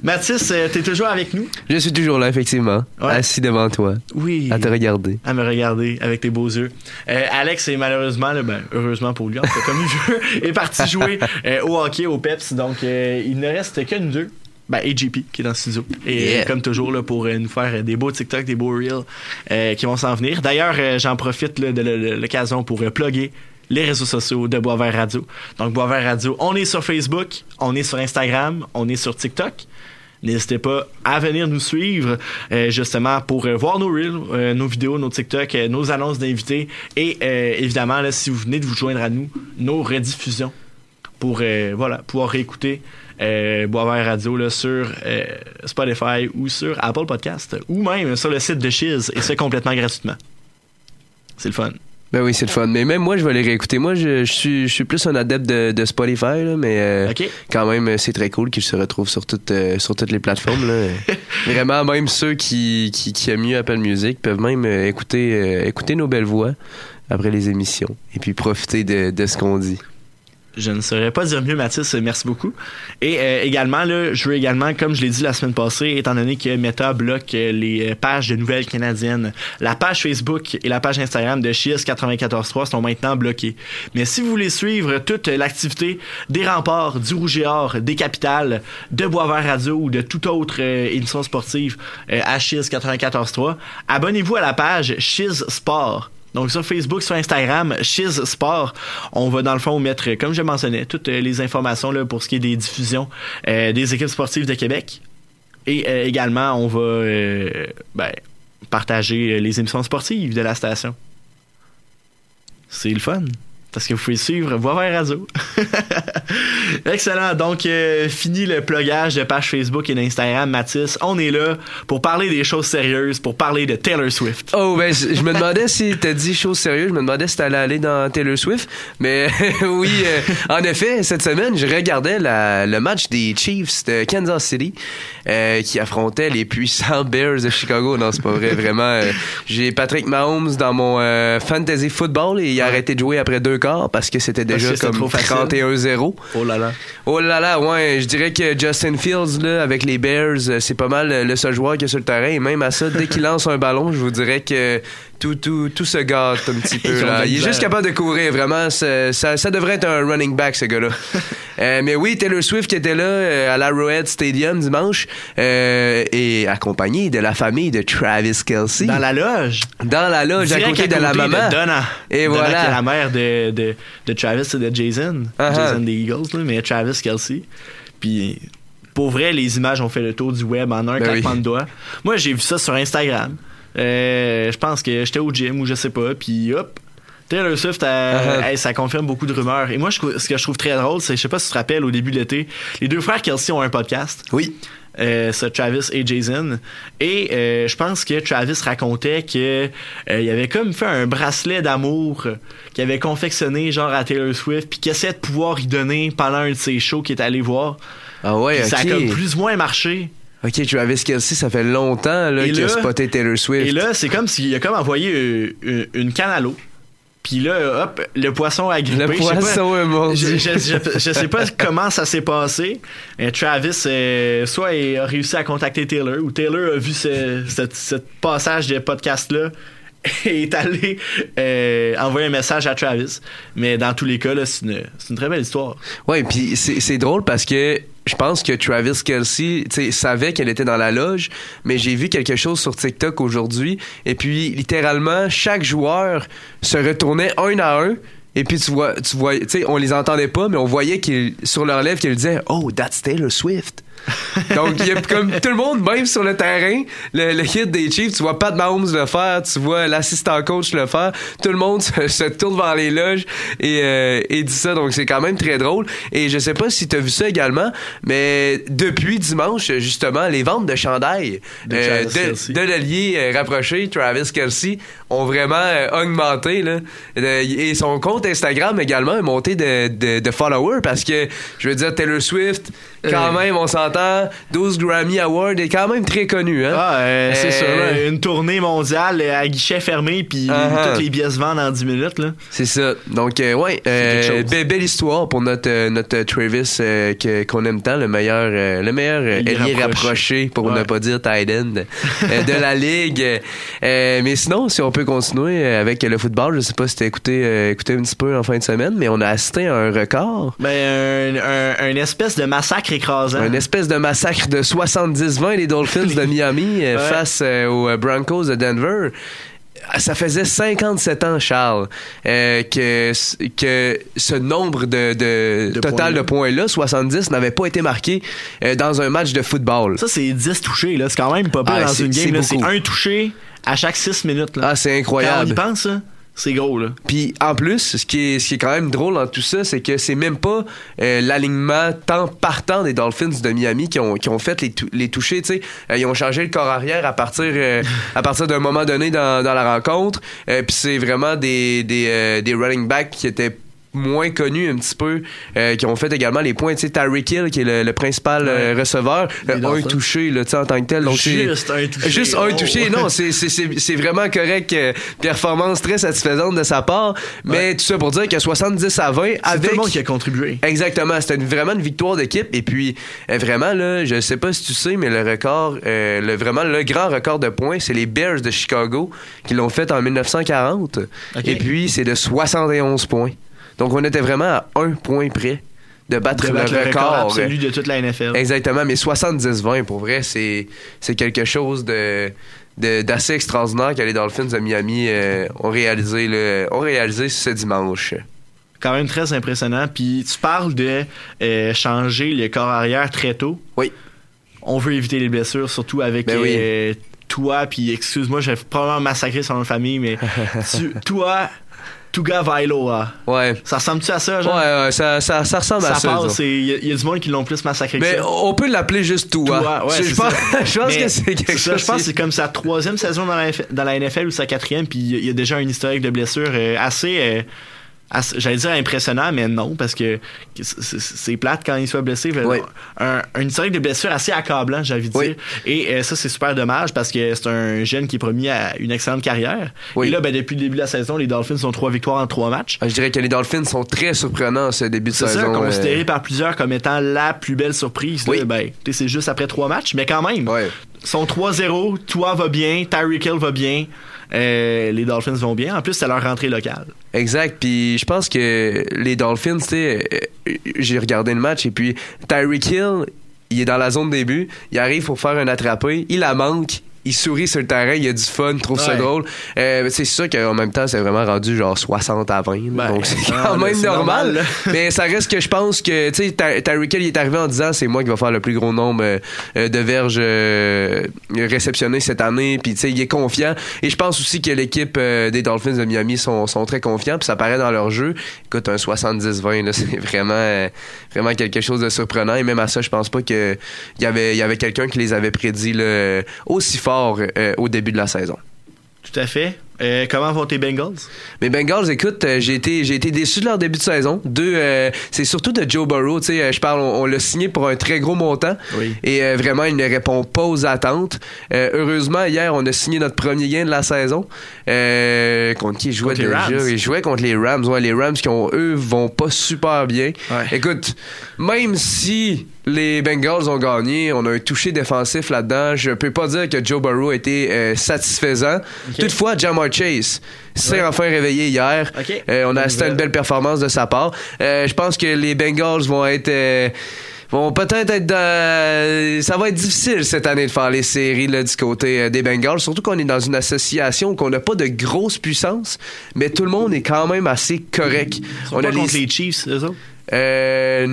Mathis, euh, t'es toujours avec nous? Je suis toujours là, effectivement. Ouais. Assis devant toi. Oui. À te regarder. à me regarder avec tes beaux yeux. Euh, Alex est malheureusement, là, ben, heureusement pour lui, en cas, comme il veut, (laughs) est parti jouer euh, au hockey, au PEPS. Donc, euh, il ne reste que nous deux. Ben, AGP qui est dans le studio. Et Yeah. comme toujours, là, pour nous faire des beaux TikTok, des beaux Reels qui vont s'en venir. D'ailleurs, j'en profite là, de l'occasion pour plugger les réseaux sociaux de Boisvert Radio. Donc, Boisvert Radio, on est sur Facebook, on est sur Instagram, on est sur TikTok. N'hésitez pas à venir nous suivre euh, justement pour euh, voir nos reels, euh, nos vidéos, nos TikTok, nos annonces d'invités et évidemment si vous venez de vous joindre à nous, nos rediffusions pour pouvoir réécouter euh, Boisvert Radio sur Spotify ou sur Apple Podcast ou même sur le site de Shiz et c'est complètement gratuitement. C'est le fun. Ben oui, c'est le fun. Mais même moi, je vais les réécouter. Moi, je, je suis, je suis plus un adepte de, de Spotify, là, mais euh, OK. quand même, euh, c'est très cool qu'ils se retrouvent sur toutes, euh, sur toutes les plateformes. Là. (laughs) Vraiment, même ceux qui, qui, qui aiment mieux Apple Music peuvent même écouter, euh, écouter nos belles voix après les émissions et puis profiter de, de ce qu'on dit. Je ne saurais pas dire mieux, Mathis. Merci beaucoup. Et euh, également, là, je veux également, comme je l'ai dit la semaine passée, étant donné que Meta bloque euh, les euh, pages de nouvelles canadiennes, la page Facebook et la page Instagram de Chias 94.3 sont maintenant bloquées. Mais si vous voulez suivre toute l'activité des remparts, du Rouge et Or, des capitales, de Boisvert Radio ou de toute autre émission sportive euh, à Chias 94.3, abonnez-vous à la page Chiz Sport. Donc sur Facebook, sur Instagram, Shiz Sport, on va dans le fond mettre, euh, comme je mentionnais, toutes euh, les informations pour ce qui est des diffusions euh, des équipes sportives de Québec. Et également, on va ben, partager les émissions sportives de la station. C'est le fun. Parce que vous pouvez suivre Boisvert Radio. (laughs) Excellent. Donc, euh, fini le plugage de page Facebook et d'Instagram, Mathis. On est là pour parler des choses sérieuses, pour parler de Taylor Swift. Oh, ben, je me demandais si t'as dit chose sérieuse. Je me demandais si t'allais aller dans Taylor Swift. Mais (laughs) oui, euh, en effet, cette semaine, je regardais la- le match des Chiefs de Kansas City euh, qui affrontaient les puissants Bears de Chicago. Non, c'est pas vrai, vraiment. J'ai Patrick Mahomes dans mon fantasy football et il a arrêté de jouer après deux quarts parce que c'était déjà que comme trop facile. 31-0. Oh là là. Oh là là, ouais, je dirais que Justin Fields, là, avec les Bears, euh, c'est pas mal le seul joueur qui est sur le terrain. Et même à ça, dès qu'il lance un ballon, je vous dirais que tout, tout, tout se gâte un petit (laughs) peu. Là. de la Il est juste capable de courir, vraiment. Ça, devrait être un running back, ce gars-là. (laughs) Euh, mais oui, Taylor Swift qui était là euh, à l'Arrowhead Stadium dimanche euh, et accompagné de la famille de Travis Kelsey. Dans la loge. Dans la loge, à Direct côté de la maman. Donna. Et Donna, voilà. qui est la mère de, de, de Travis et de Jason. Uh-huh. Jason des Eagles, là, mais Travis Kelsey. Puis, pour vrai, les images ont fait le tour du web en un Ben claquement oui. de doigts. Moi, j'ai vu ça sur Instagram. Euh, je pense que j'étais au gym ou je sais pas. Puis, hop. Taylor Swift, elle- Uh-huh. hey, ça confirme beaucoup de rumeurs. Et moi, je, ce que je trouve très drôle, c'est, je sais pas si tu te rappelles, au début de l'été, les deux frères Kelsey ont un podcast. Oui. euh, ce Travis et Jason. Et euh, je pense que Travis racontait que euh, il avait comme fait un bracelet d'amour qu'il avait confectionné genre à Taylor Swift, puis qu'il essayait de pouvoir y donner pendant un de ses shows qu'il est allé voir. Ah ouais. Ça a comme plus ou moins marché. Ok, Travis Kelsey, ça fait longtemps là, Et qu'il a spoté Taylor Swift. Et là, c'est comme s'il a comme envoyé euh, une, une canne à l'eau. Puis là, hop, le poisson a grippé. le poisson est mordu. Je, je, je- je sais pas (laughs) comment ça s'est passé. Euh, Travis, euh, soit il a réussi à contacter Taylor, ou Taylor a vu ce, ce- ce passage de podcast-là (laughs) et est allé euh, envoyer un message à Travis. Mais dans tous les cas, là, c'est une, c'est une très belle histoire. Ouais, puis c'est c'est drôle parce que je pense que Travis Kelsey savait qu'elle était dans la loge, mais j'ai vu quelque chose sur TikTok aujourd'hui. Et puis, littéralement, chaque joueur se retournait un à un. Et puis, tu vois, tu vois, on les entendait pas, mais on voyait sur leur lèvres qu'ils disaient Oh, that's Taylor Swift. (laughs) Donc, il y a comme tout le monde, même sur le terrain, le, le hit des Chiefs, tu vois Pat Mahomes le faire, tu vois l'assistant coach le faire, tout le monde (laughs) se, se tourne vers les loges et, euh, et dit ça. Donc, c'est quand même très drôle. Et je sais pas si tu as vu ça également, mais depuis dimanche, justement, les ventes de chandail De euh, de, de l'allié euh, rapproché, Travis Kelsey, ont vraiment euh, augmenté. Là. Et son compte Instagram également a monté de, de, de followers parce que, je veux dire, Taylor Swift, quand Euh. même, on s'entend, 12 Grammy Awards est quand même très connu. Hein? Ah, euh, c'est Euh, sûr. là, une tournée mondiale euh, à guichet fermé, puis Uh-huh. toutes les se vendent en 10 minutes. Là. C'est ça. Donc, euh, ouais, euh, be- belle histoire pour notre, euh, notre Travis euh, qu'on aime tant, le meilleur, euh, le meilleur euh, Ailier rapproché. pour Ouais. ne pas dire tight end, euh, de la ligue. Euh, mais sinon, si on peut continuer euh, avec le football, je sais pas si t'as écouté, euh, écouté un petit peu en fin de semaine, mais on a assisté à un record. Ben, un, un- un espèce de massacre écrasant. Un espèce de massacre de 70-20 les Dolphins de Miami euh, (laughs) Ouais. face euh, aux euh, Broncos de Denver. Ça faisait 57 ans, Charles, euh, que, que ce nombre de, de, De total points-là. de points-là, 70, n'avait pas été marqué euh, dans un match de football. Ça, c'est 10 touchés. là. C'est quand même pas Ah, dans une game. C'est un touché à chaque 6 minutes. Là. Ah, c'est Quand on y incroyable. pense, c'est gros. Là. Puis en plus, ce qui est, ce quand même drôle dans tout ça, c'est que c'est même pas euh, l'alignement tant partant des Dolphins de Miami qui ont, fait les, les touchés. tu sais. Euh, ils ont changé le corps arrière à partir, euh, d'un moment donné dans, la rencontre. Puis c'est vraiment des, des, des running backs qui étaient moins connus un petit peu euh, qui ont fait également les points tu sais Tyreek Hill qui est le, le principal euh, receveur euh, un touché là, tu sais, en tant que tel donc Juste un touché. Juste un Oh. touché, non, c'est- c'est c'est- c'est vraiment correct. euh, performance très satisfaisante de sa part. Mais tout ça pour dire que 70 à 20 C'est avec. tout le monde qui a contribué. Exactement, c'était vraiment une victoire d'équipe. Et puis, vraiment, là, je sais pas si tu sais, mais le record, euh, le, vraiment le grand record de points, c'est les Bears de Chicago qui l'ont fait en 1940. Ok. Et puis, c'est de 71 points. Donc, on était vraiment à un point près de battre, De battre le, le record record. absolu de toute la NFL. Exactement, mais 70-20, pour vrai, c'est c'est quelque chose de de- d'assez extraordinaire que les Dolphins de Miami euh, ont réalisé le, ont réalisé ce dimanche. Quand même très impressionnant. Puis tu parles de euh, changer le corps arrière très tôt. Oui. On veut éviter les blessures, surtout avec Ben oui. euh, toi. Puis excuse-moi, j'ai probablement massacré son nom de famille, mais (laughs) tu, toi, Tuga Vailoa. Ouais. Ça ressemble-tu à ça, Ouais, genre? ouais, ça, ça, ça ressemble à ça ça. passe. Il y, a- y a du monde qui l'ont plus massacré que Mais ça. on peut l'appeler juste. Toi, ouais, je, pense, (laughs) je pense que c'est quelque chose. Je pense que c'est comme sa troisième saison dans la, F- dans la NFL ou sa quatrième, puis il y a déjà un historique de blessures euh, assez, euh, assez- j'allais dire impressionnant, mais non, parce que c'est- c'est c'est plate quand il soit blessé. Oui. Un, un historique de blessures assez accablant, j'ai envie de Oui. dire. Et euh, ça, c'est super dommage parce que c'est un jeune qui est promis à une excellente carrière. Oui. Et là, ben, depuis le début de la saison, les Dolphins ont trois victoires en trois matchs. Je dirais que les Dolphins sont très surprenants en ce début de C'est ça, saison. considéré euh, par plusieurs comme étant la plus belle surprise. là. Oui. Ben, c'est juste après trois matchs, mais quand même. Sont 3-0, toi va bien, Tyreek Hill va bien, euh, les Dolphins vont bien. En plus, c'est leur rentrée locale. Exact. Puis je pense que les Dolphins, tu sais, euh, j'ai regardé le match et puis Tyreek Hill, il est dans la zone début, il arrive pour faire un attrapé, il la manque. Il sourit sur le terrain, il a du fun, trouve ça drôle. Euh, c'est sûr qu'en même temps, c'est vraiment rendu genre 60 à 20. là. Ben, donc c'est non, quand même normal. (laughs) mais ça reste que je pense que, tu sais, Ty- Tyreek Hill il est arrivé en disant c'est moi qui va faire le plus gros nombre euh, euh, de verges euh, réceptionnées cette année. Puis, tu sais, il est confiant. Et je pense aussi que l'équipe des Dolphins de Miami sont, sont très confiants. Puis ça paraît dans leur jeu. Écoute, un 70-20, là, (laughs) c'est vraiment, vraiment quelque chose de surprenant. Et même à ça, je pense pas que il y avait, y avait quelqu'un qui les avait prédits là, aussi fort euh, au début de la saison. Tout à fait. Euh, comment vont tes Bengals? Mais Bengals, écoute, euh, j'ai été j'ai été déçu de leur début de saison. Deux, euh, c'est surtout de Joe Burrow. Tu sais, je parle, on, on l'a signé pour un très gros montant. Oui. Et vraiment, il ne répond pas aux attentes. Heureusement, hier, on a signé notre premier gain de la saison. Contre qui il jouait Contre les déjà Rams. Il jouait contre les Rams. Ouais, les Rams qui ont eux vont pas super bien. Ouais. Écoute, même si les Bengals ont gagné, on a un touché défensif là-dedans. Je peux pas dire que Joe Burrow a été euh, satisfaisant. Toutefois, Jamar Chase s'est enfin réveillé hier. Ok. Euh, on a assisté à une belle performance de sa part. Euh, je pense que les Bengals vont être vont peut-être être dans- ça va être difficile cette année de faire les séries là, du côté des Bengals, surtout qu'on est dans une association où on n'a pas de grosse puissance, mais tout le monde est quand même assez correct. Ils sont On pas a contre les les Chiefs, eux autres? Euh,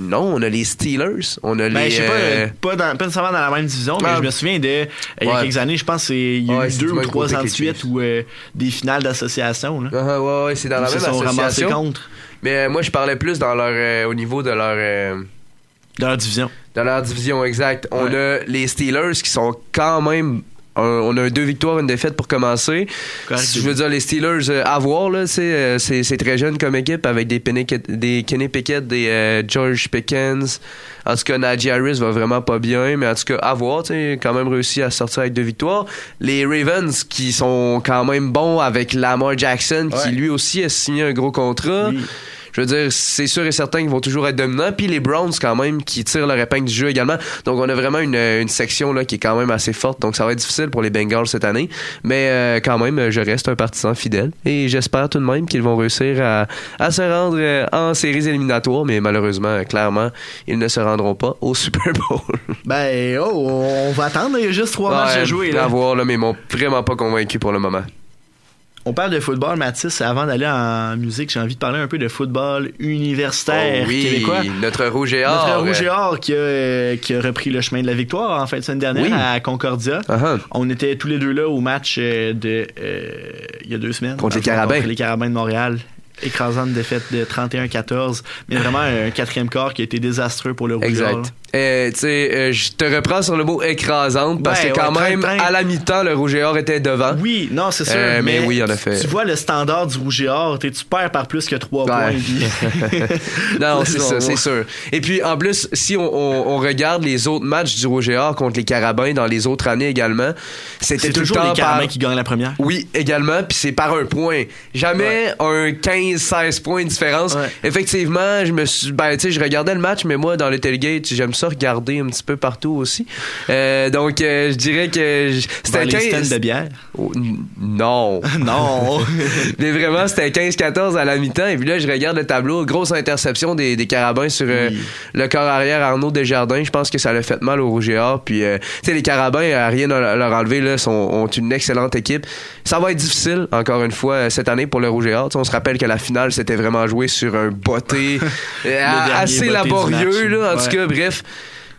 non, on a les Steelers, on a Ben, les je sais pas, euh, euh, pas, dans, pas nécessairement dans la même division, mais Ah. je me souviens de, il y a quelques années, je pense qu'il y a Ouais, eu c'est deux ou trois ans de suite où euh, des finales d'association, là. uh-huh, ouais, ouais, c'est dans la Ils même se sont ramassés association. contre Mais moi je parlais plus dans leur au niveau de leur dans leur division. Dans leur division, exact. On Ouais. a les Steelers qui sont quand même. On a deux victoires, une défaite pour commencer. Correct. Je veux dire, les Steelers, euh, à voir, là, c'est, euh, c'est, c'est très jeune comme équipe avec des, Penny, des Kenny Pickett, des euh, George Pickens. En tout cas, Najee Harris va vraiment pas bien, mais en tout cas, à voir, tu quand même réussi à sortir avec deux victoires. Les Ravens qui sont quand même bons avec Lamar Jackson, qui lui aussi a signé un gros contrat. Oui. Je veux dire, c'est sûr et certain qu'ils vont toujours être dominants. Puis les Browns, quand même, qui tirent leur épingle du jeu également. Donc, on a vraiment une, une section là, qui est quand même assez forte. Donc, ça va être difficile pour les Bengals cette année. Mais euh, quand même, je reste un partisan fidèle. Et j'espère tout de même qu'ils vont réussir à, à se rendre euh, en séries éliminatoires. Mais malheureusement, clairement, ils ne se rendront pas au Super Bowl. (laughs) Ben, oh, on va attendre, il y a juste trois matchs à jouer, là. À voir, là, mais ils m'ont vraiment pas convaincu pour le moment. On parle de football, Mathis. Avant d'aller en musique, j'ai envie de parler un peu de football universitaire Oh oui, québécois. notre rouge et or. Notre rouge et or qui a, qui a repris le chemin de la victoire en fin de semaine dernière Oui. à Concordia. Uh-huh. On était tous les deux là au match euh, de euh, il y a deux semaines. Contre les Carabins. contre les Carabins de Montréal. Écrasante défaite de 31-14. Mais vraiment un quatrième quart qui a été désastreux pour le rouge et or, là. Exact. Euh, euh, je te reprends sur le mot écrasante parce Ouais, que quand ouais, même, train, train. à la mi-temps, le rouge et or était devant. Oui, non, c'est sûr. Euh, mais oui, en effet. Tu vois le standard du rouge et or, tu perds par plus que 3 points. Ouais. (laughs) puis- non, c'est ça, c'est sûr. Et puis, en plus, si on, on- on regarde les autres matchs du rouge et or contre les Carabins dans les autres années également, c'était tout le toujours temps les Carabins par... qui gagnent la première. Oui, également, puis c'est par un point. Jamais un 15-16 points de différence. Effectivement, je me suis ben tu sais, je regardais le match mais moi dans le tailgate, j'aime ça regarder un petit peu partout aussi. Euh, donc euh, je dirais que c'était les 15 stands de bière? Oh, non. (laughs) non. (laughs) Mais vraiment, c'était 15-14 à la mi-temps. Et puis là, je regarde le tableau. Grosse interception des, des Carabins sur euh, Oui. le corps arrière Arnaud Desjardins. Je pense que ça l'a fait mal au Rouge et Or. Puis, tu sais, les Carabins, à rien à leur enlever, là, sont, ont une excellente équipe. Ça va être difficile, encore une fois, cette année pour le Rouge et Or. On se rappelle que la finale, c'était vraiment joué sur un botté (laughs) assez laborieux. match. Là, en Ouais. tout cas, bref.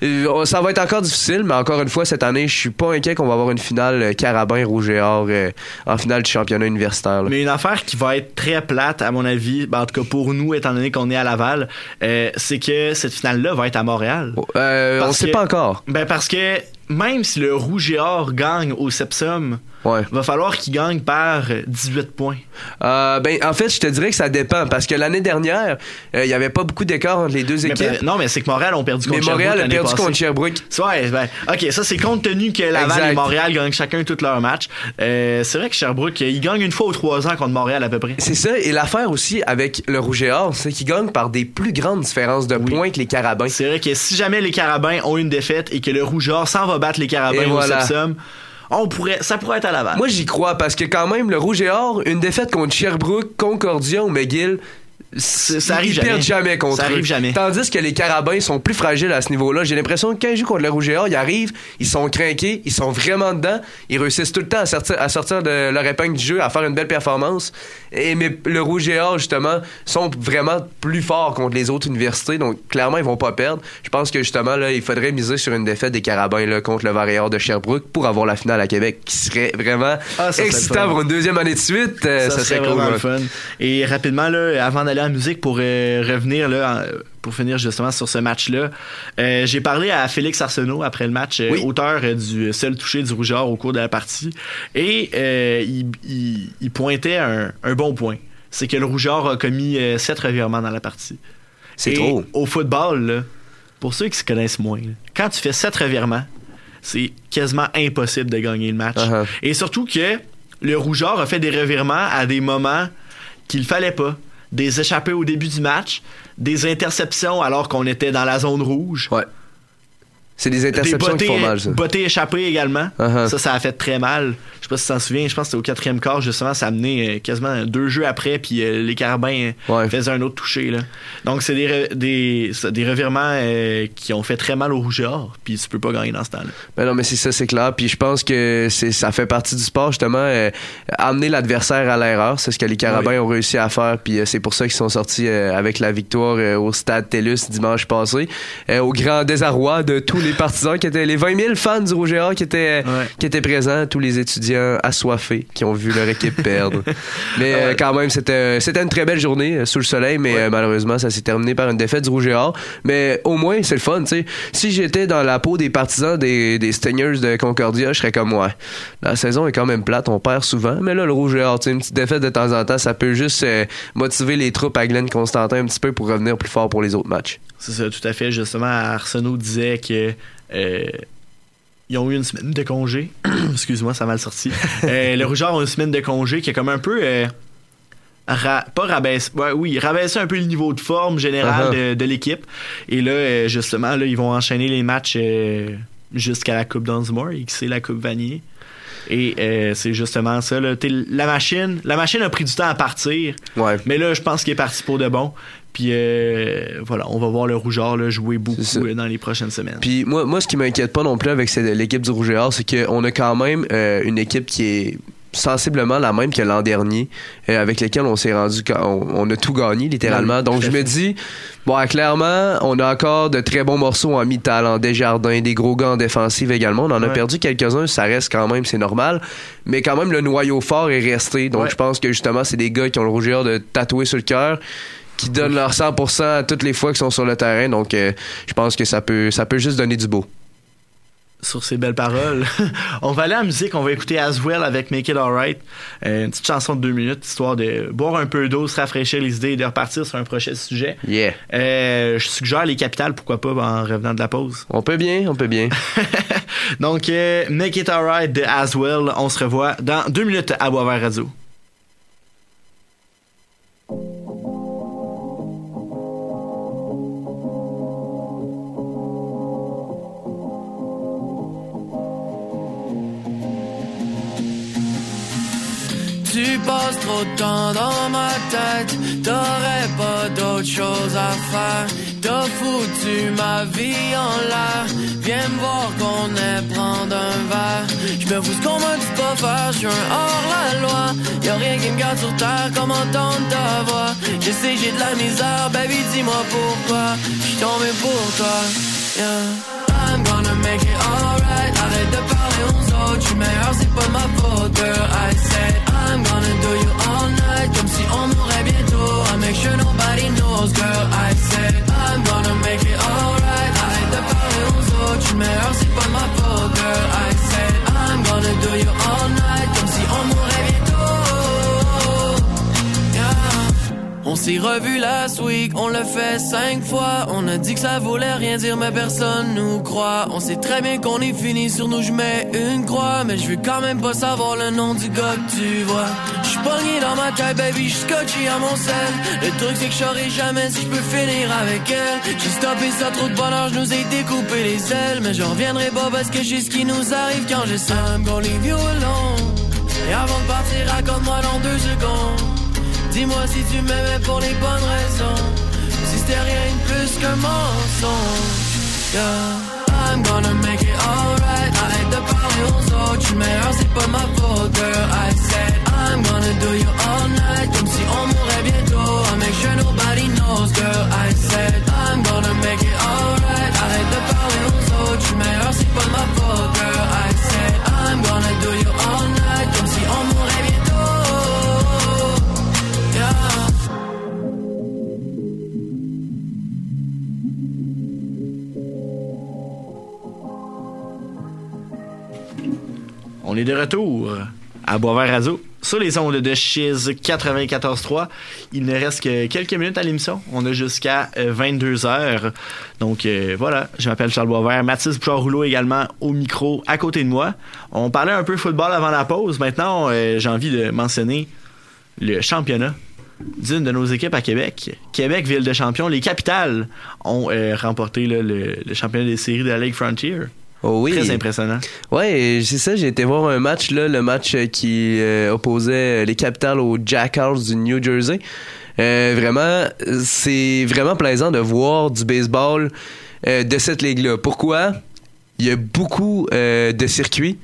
Euh, ça va être encore difficile, mais encore une fois, cette année, je suis pas inquiet qu'on va avoir une finale euh, Carabin Rouge et Or euh, en finale du championnat universitaire. là. Mais une affaire qui va être très plate, à mon avis, ben, en tout cas pour nous, étant donné qu'on est à Laval, euh, c'est que cette finale-là va être à Montréal. Euh, on Parce sait pas encore. Ben parce que même si le Rouge et Or gagne au Sepsum, Ouais. va falloir qu'il gagne par 18 points. Euh, ben, en fait, je te dirais que ça dépend parce que l'année dernière, euh, il y avait pas beaucoup d'écart entre les deux Mais, équipes. ben, non, mais c'est que Montréal ont perdu Mais contre Montréal Sherbrooke a l'année perdu passée. contre Sherbrooke. Ouais, ben, ok, ça c'est compte tenu que Laval Exact. et Montréal gagnent chacun tous leurs matchs. Euh, c'est vrai que Sherbrooke, ils gagnent une fois ou trois ans contre Montréal à peu près. C'est ça. Et l'affaire aussi avec le Rouge et Or, c'est qu'ils gagnent par des plus grandes différences de Oui. points que les Carabins. C'est vrai que si jamais les Carabins ont une défaite et que le Rouge et Or s'en va battre les Carabins Et au voilà. Sepsum, on pourrait, ça pourrait être à Laval. Moi, j'y crois parce que quand même, le Rouge et Or, une défaite contre Sherbrooke, Concordia ou McGill, ça arrive ils jamais. perdent jamais contre Ça arrive eux. jamais. Tandis que les Carabins sont plus fragiles à ce niveau-là. J'ai l'impression que quand ils jouent contre le Rouge et Or, ils arrivent, ils sont craqués, ils sont vraiment dedans, ils réussissent tout le temps à sortir, à sortir de leur épingle du jeu, à faire une belle performance. Et mais le Rouge et Or, justement, sont vraiment plus forts contre les autres universités, donc clairement, ils vont pas perdre. Je pense que justement, là, il faudrait miser sur une défaite des Carabins là, contre le Vert et Or de Sherbrooke pour avoir la finale à Québec, qui serait vraiment Ah, ça serait excitant pour une deuxième année de suite. Euh, ça, ça, serait cool, vraiment fun. Et rapidement, là, avant d'aller la musique, pour euh, revenir, là, pour finir justement sur ce match-là, euh, j'ai parlé à Félix Arsenault après le match, euh, Oui. auteur du seul touché du rougeur au cours de la partie. Et il, il- il pointait un, un bon point. C'est que le rougeur a commis sept revirements dans la partie. C'est trop. Au football, là, pour ceux qui se connaissent moins, là, quand tu fais sept revirements, c'est quasiment impossible de gagner le match. Uh-huh. Et surtout que le rougeur a fait des revirements à des moments qu'il fallait pas. Des échappées au début du match, des interceptions alors qu'on était dans la zone rouge. Ouais. C'est des Des interceptions qui font mal, ça. bottées échappées également. Uh-huh. Ça, ça a fait très mal. Je sais pas si tu t'en souviens. Je pense que c'était au quatrième quart, justement. Ça a mené euh, quasiment deux jeux après. Puis euh, les Carabins euh, Ouais. faisaient un autre touché. Là. Donc, c'est des, des, des revirements euh, qui ont fait très mal au rougeur. Puis tu peux pas gagner dans ce temps-là. Ben non, mais c'est ça, c'est clair. Puis je pense que ça fait partie du sport, justement, euh, amener l'adversaire à l'erreur. C'est ce que les Carabins Oui. ont réussi à faire. Puis c'est pour ça qu'ils sont sortis avec la victoire au stade TELUS dimanche passé. Au grand désarroi de tous les partisans qui étaient, les 20 000 fans du Rouge et Or qui étaient, Ouais. qui étaient présents, tous les étudiants assoiffés qui ont vu leur équipe perdre. (laughs) Mais euh, Ouais. quand même, c'était, c'était une très belle journée euh, sous le soleil, mais Ouais. euh, malheureusement, ça s'est terminé par une défaite du Rouge et Or. Mais au moins, c'est le fun, tu sais. Si j'étais dans la peau des partisans des, des Stingers de Concordia, je serais comme moi. La saison est quand même plate, on perd souvent. Mais là, le Rouge et Or, tu sais, une petite défaite de temps en temps, ça peut juste euh, motiver les troupes à Glenn Constantin un petit peu pour revenir plus fort pour les autres matchs. C'est ça, tout à fait. Justement, Arsenault disait que euh, ils ont eu une semaine de congé. (clears throat) Excuse-moi, ça a mal sorti. Euh, le Rougeur a une semaine de congé qui est comme un peu. euh, ra- pas rabaissé. ouais, oui, rabaissé un peu le niveau de forme général Uh-huh. de, de l'équipe. Et là, euh, justement, là, ils vont enchaîner les matchs jusqu'à la Coupe Dunsmore et c'est la Coupe Vanier. Et euh, c'est justement ça. Là. La machine, la machine a pris du temps à partir. Ouais. Mais là, je pense qu'il est parti pour de bon. Puis euh, voilà, on va voir le Rougeur là, jouer beaucoup euh, dans les prochaines semaines. Puis moi, moi ce qui m'inquiète pas non plus avec l'équipe du Rouge et Or, c'est qu'on a quand même euh, une équipe qui est sensiblement la même que l'an dernier, euh, avec lesquels on s'est rendu, on, on a tout gagné littéralement. Donc je me dis, bon, clairement, on a encore de très bons morceaux en mi-talent, des jardins, des gros gants en défensive également. On en a perdu quelques-uns, ça reste quand même, c'est normal. Mais quand même, le noyau fort est resté. Donc Ouais. je pense que justement, c'est des gars qui ont le Rouge et Or de tatouer sur le cœur qui donnent leur 100% à toutes les fois qu'ils sont sur le terrain. Donc, euh, je pense que ça peut, ça peut juste donner du beau. Sur ces belles paroles, (laughs) on va aller en musique. On va écouter As Well avec Make It Alright. Euh, une petite chanson de deux minutes, histoire de boire un peu d'eau, se rafraîchir les idées et de repartir sur un prochain sujet. Yeah. Euh, je suggère les capitales, pourquoi pas, en revenant de la pause. On peut bien, on peut bien. (laughs) Donc, Make It Alright de As Well. On se revoit dans deux minutes à Boisvert Radio. Tu passes trop de temps dans ma tête, t'aurais pas d'autre chose à faire. T'as foutu ma vie en l'air. Viens me voir qu'on est prendre un verre. Je me fous ce qu'on m'a dit pas faire, je suis hors la loi. Y'a rien qui me garde sur terre comme entendre ta voix. Je sais j'ai de la misère, baby dis-moi pourquoi. Je tombé pour toi. Yeah. I'm gonna make it alright. Arrête de parler aux autres. Je suis meilleur, c'est pas ma faute, girl. I said I'm gonna do you all night. Comme si on mourrait bientôt. I make sure nobody knows, girl. I said I'm gonna make it alright. Arrête de parler aux autres. Je suis meilleur, c'est pas ma faute, girl. I said I'm gonna do you all On s'est revu last week, on l'a fait cinq fois. On a dit que ça voulait rien dire, mais personne nous croit. On sait très bien qu'on est fini sur nous, je mets une croix. Mais je veux quand même pas savoir le nom du gars que tu vois. Je suis pogné dans ma tête, baby, je suis scotché à mon sel. Le truc, c'est que je saurais jamais si je peux finir avec elle. J'ai stoppé ça trop de bonheur, je nous ai découpé les ailes. Mais je reviendrai pas parce que j'ai ce qui nous arrive quand je sens. I'm gonna leave you alone. Et avant de partir, raconte-moi dans deux secondes. Dis-moi si tu m'aimais pour les bonnes raisons. Si c'était rien de plus qu'un mensonge. Yeah. I'm gonna make it alright. Arrête de parler aux autres. Tu meilleur, c'est pas ma faute, girl. I said I'm gonna do you all night. Comme si on mourrait bientôt. I make sure nobody knows, girl. I said I'm gonna make it alright. Arrête de parler aux autres. Tu meilleur, c'est pas ma faute, girl. I said I'm gonna On est de retour à Boisvert Radio sur les ondes de Chiz 94.3. Il ne reste que quelques minutes à l'émission. On a jusqu'à 22h. Donc euh, voilà, je m'appelle Charles Boisvert. Mathis Bouchard-Rouleau également au micro à côté de moi. On parlait un peu football avant la pause. Maintenant, euh, j'ai envie de mentionner le championnat d'une de nos équipes à Québec. Québec, ville de champion. Les capitales ont euh, remporté le championnat des séries de la Ligue Frontier. Oh oui. Très impressionnant. Ouais, c'est ça, j'ai été voir un match, là, le match euh, qui euh, opposait les Capitals aux Jackals du New Jersey. Euh, vraiment, c'est vraiment plaisant de voir du baseball euh, de cette ligue-là. Pourquoi? Il y a beaucoup euh, de circuits.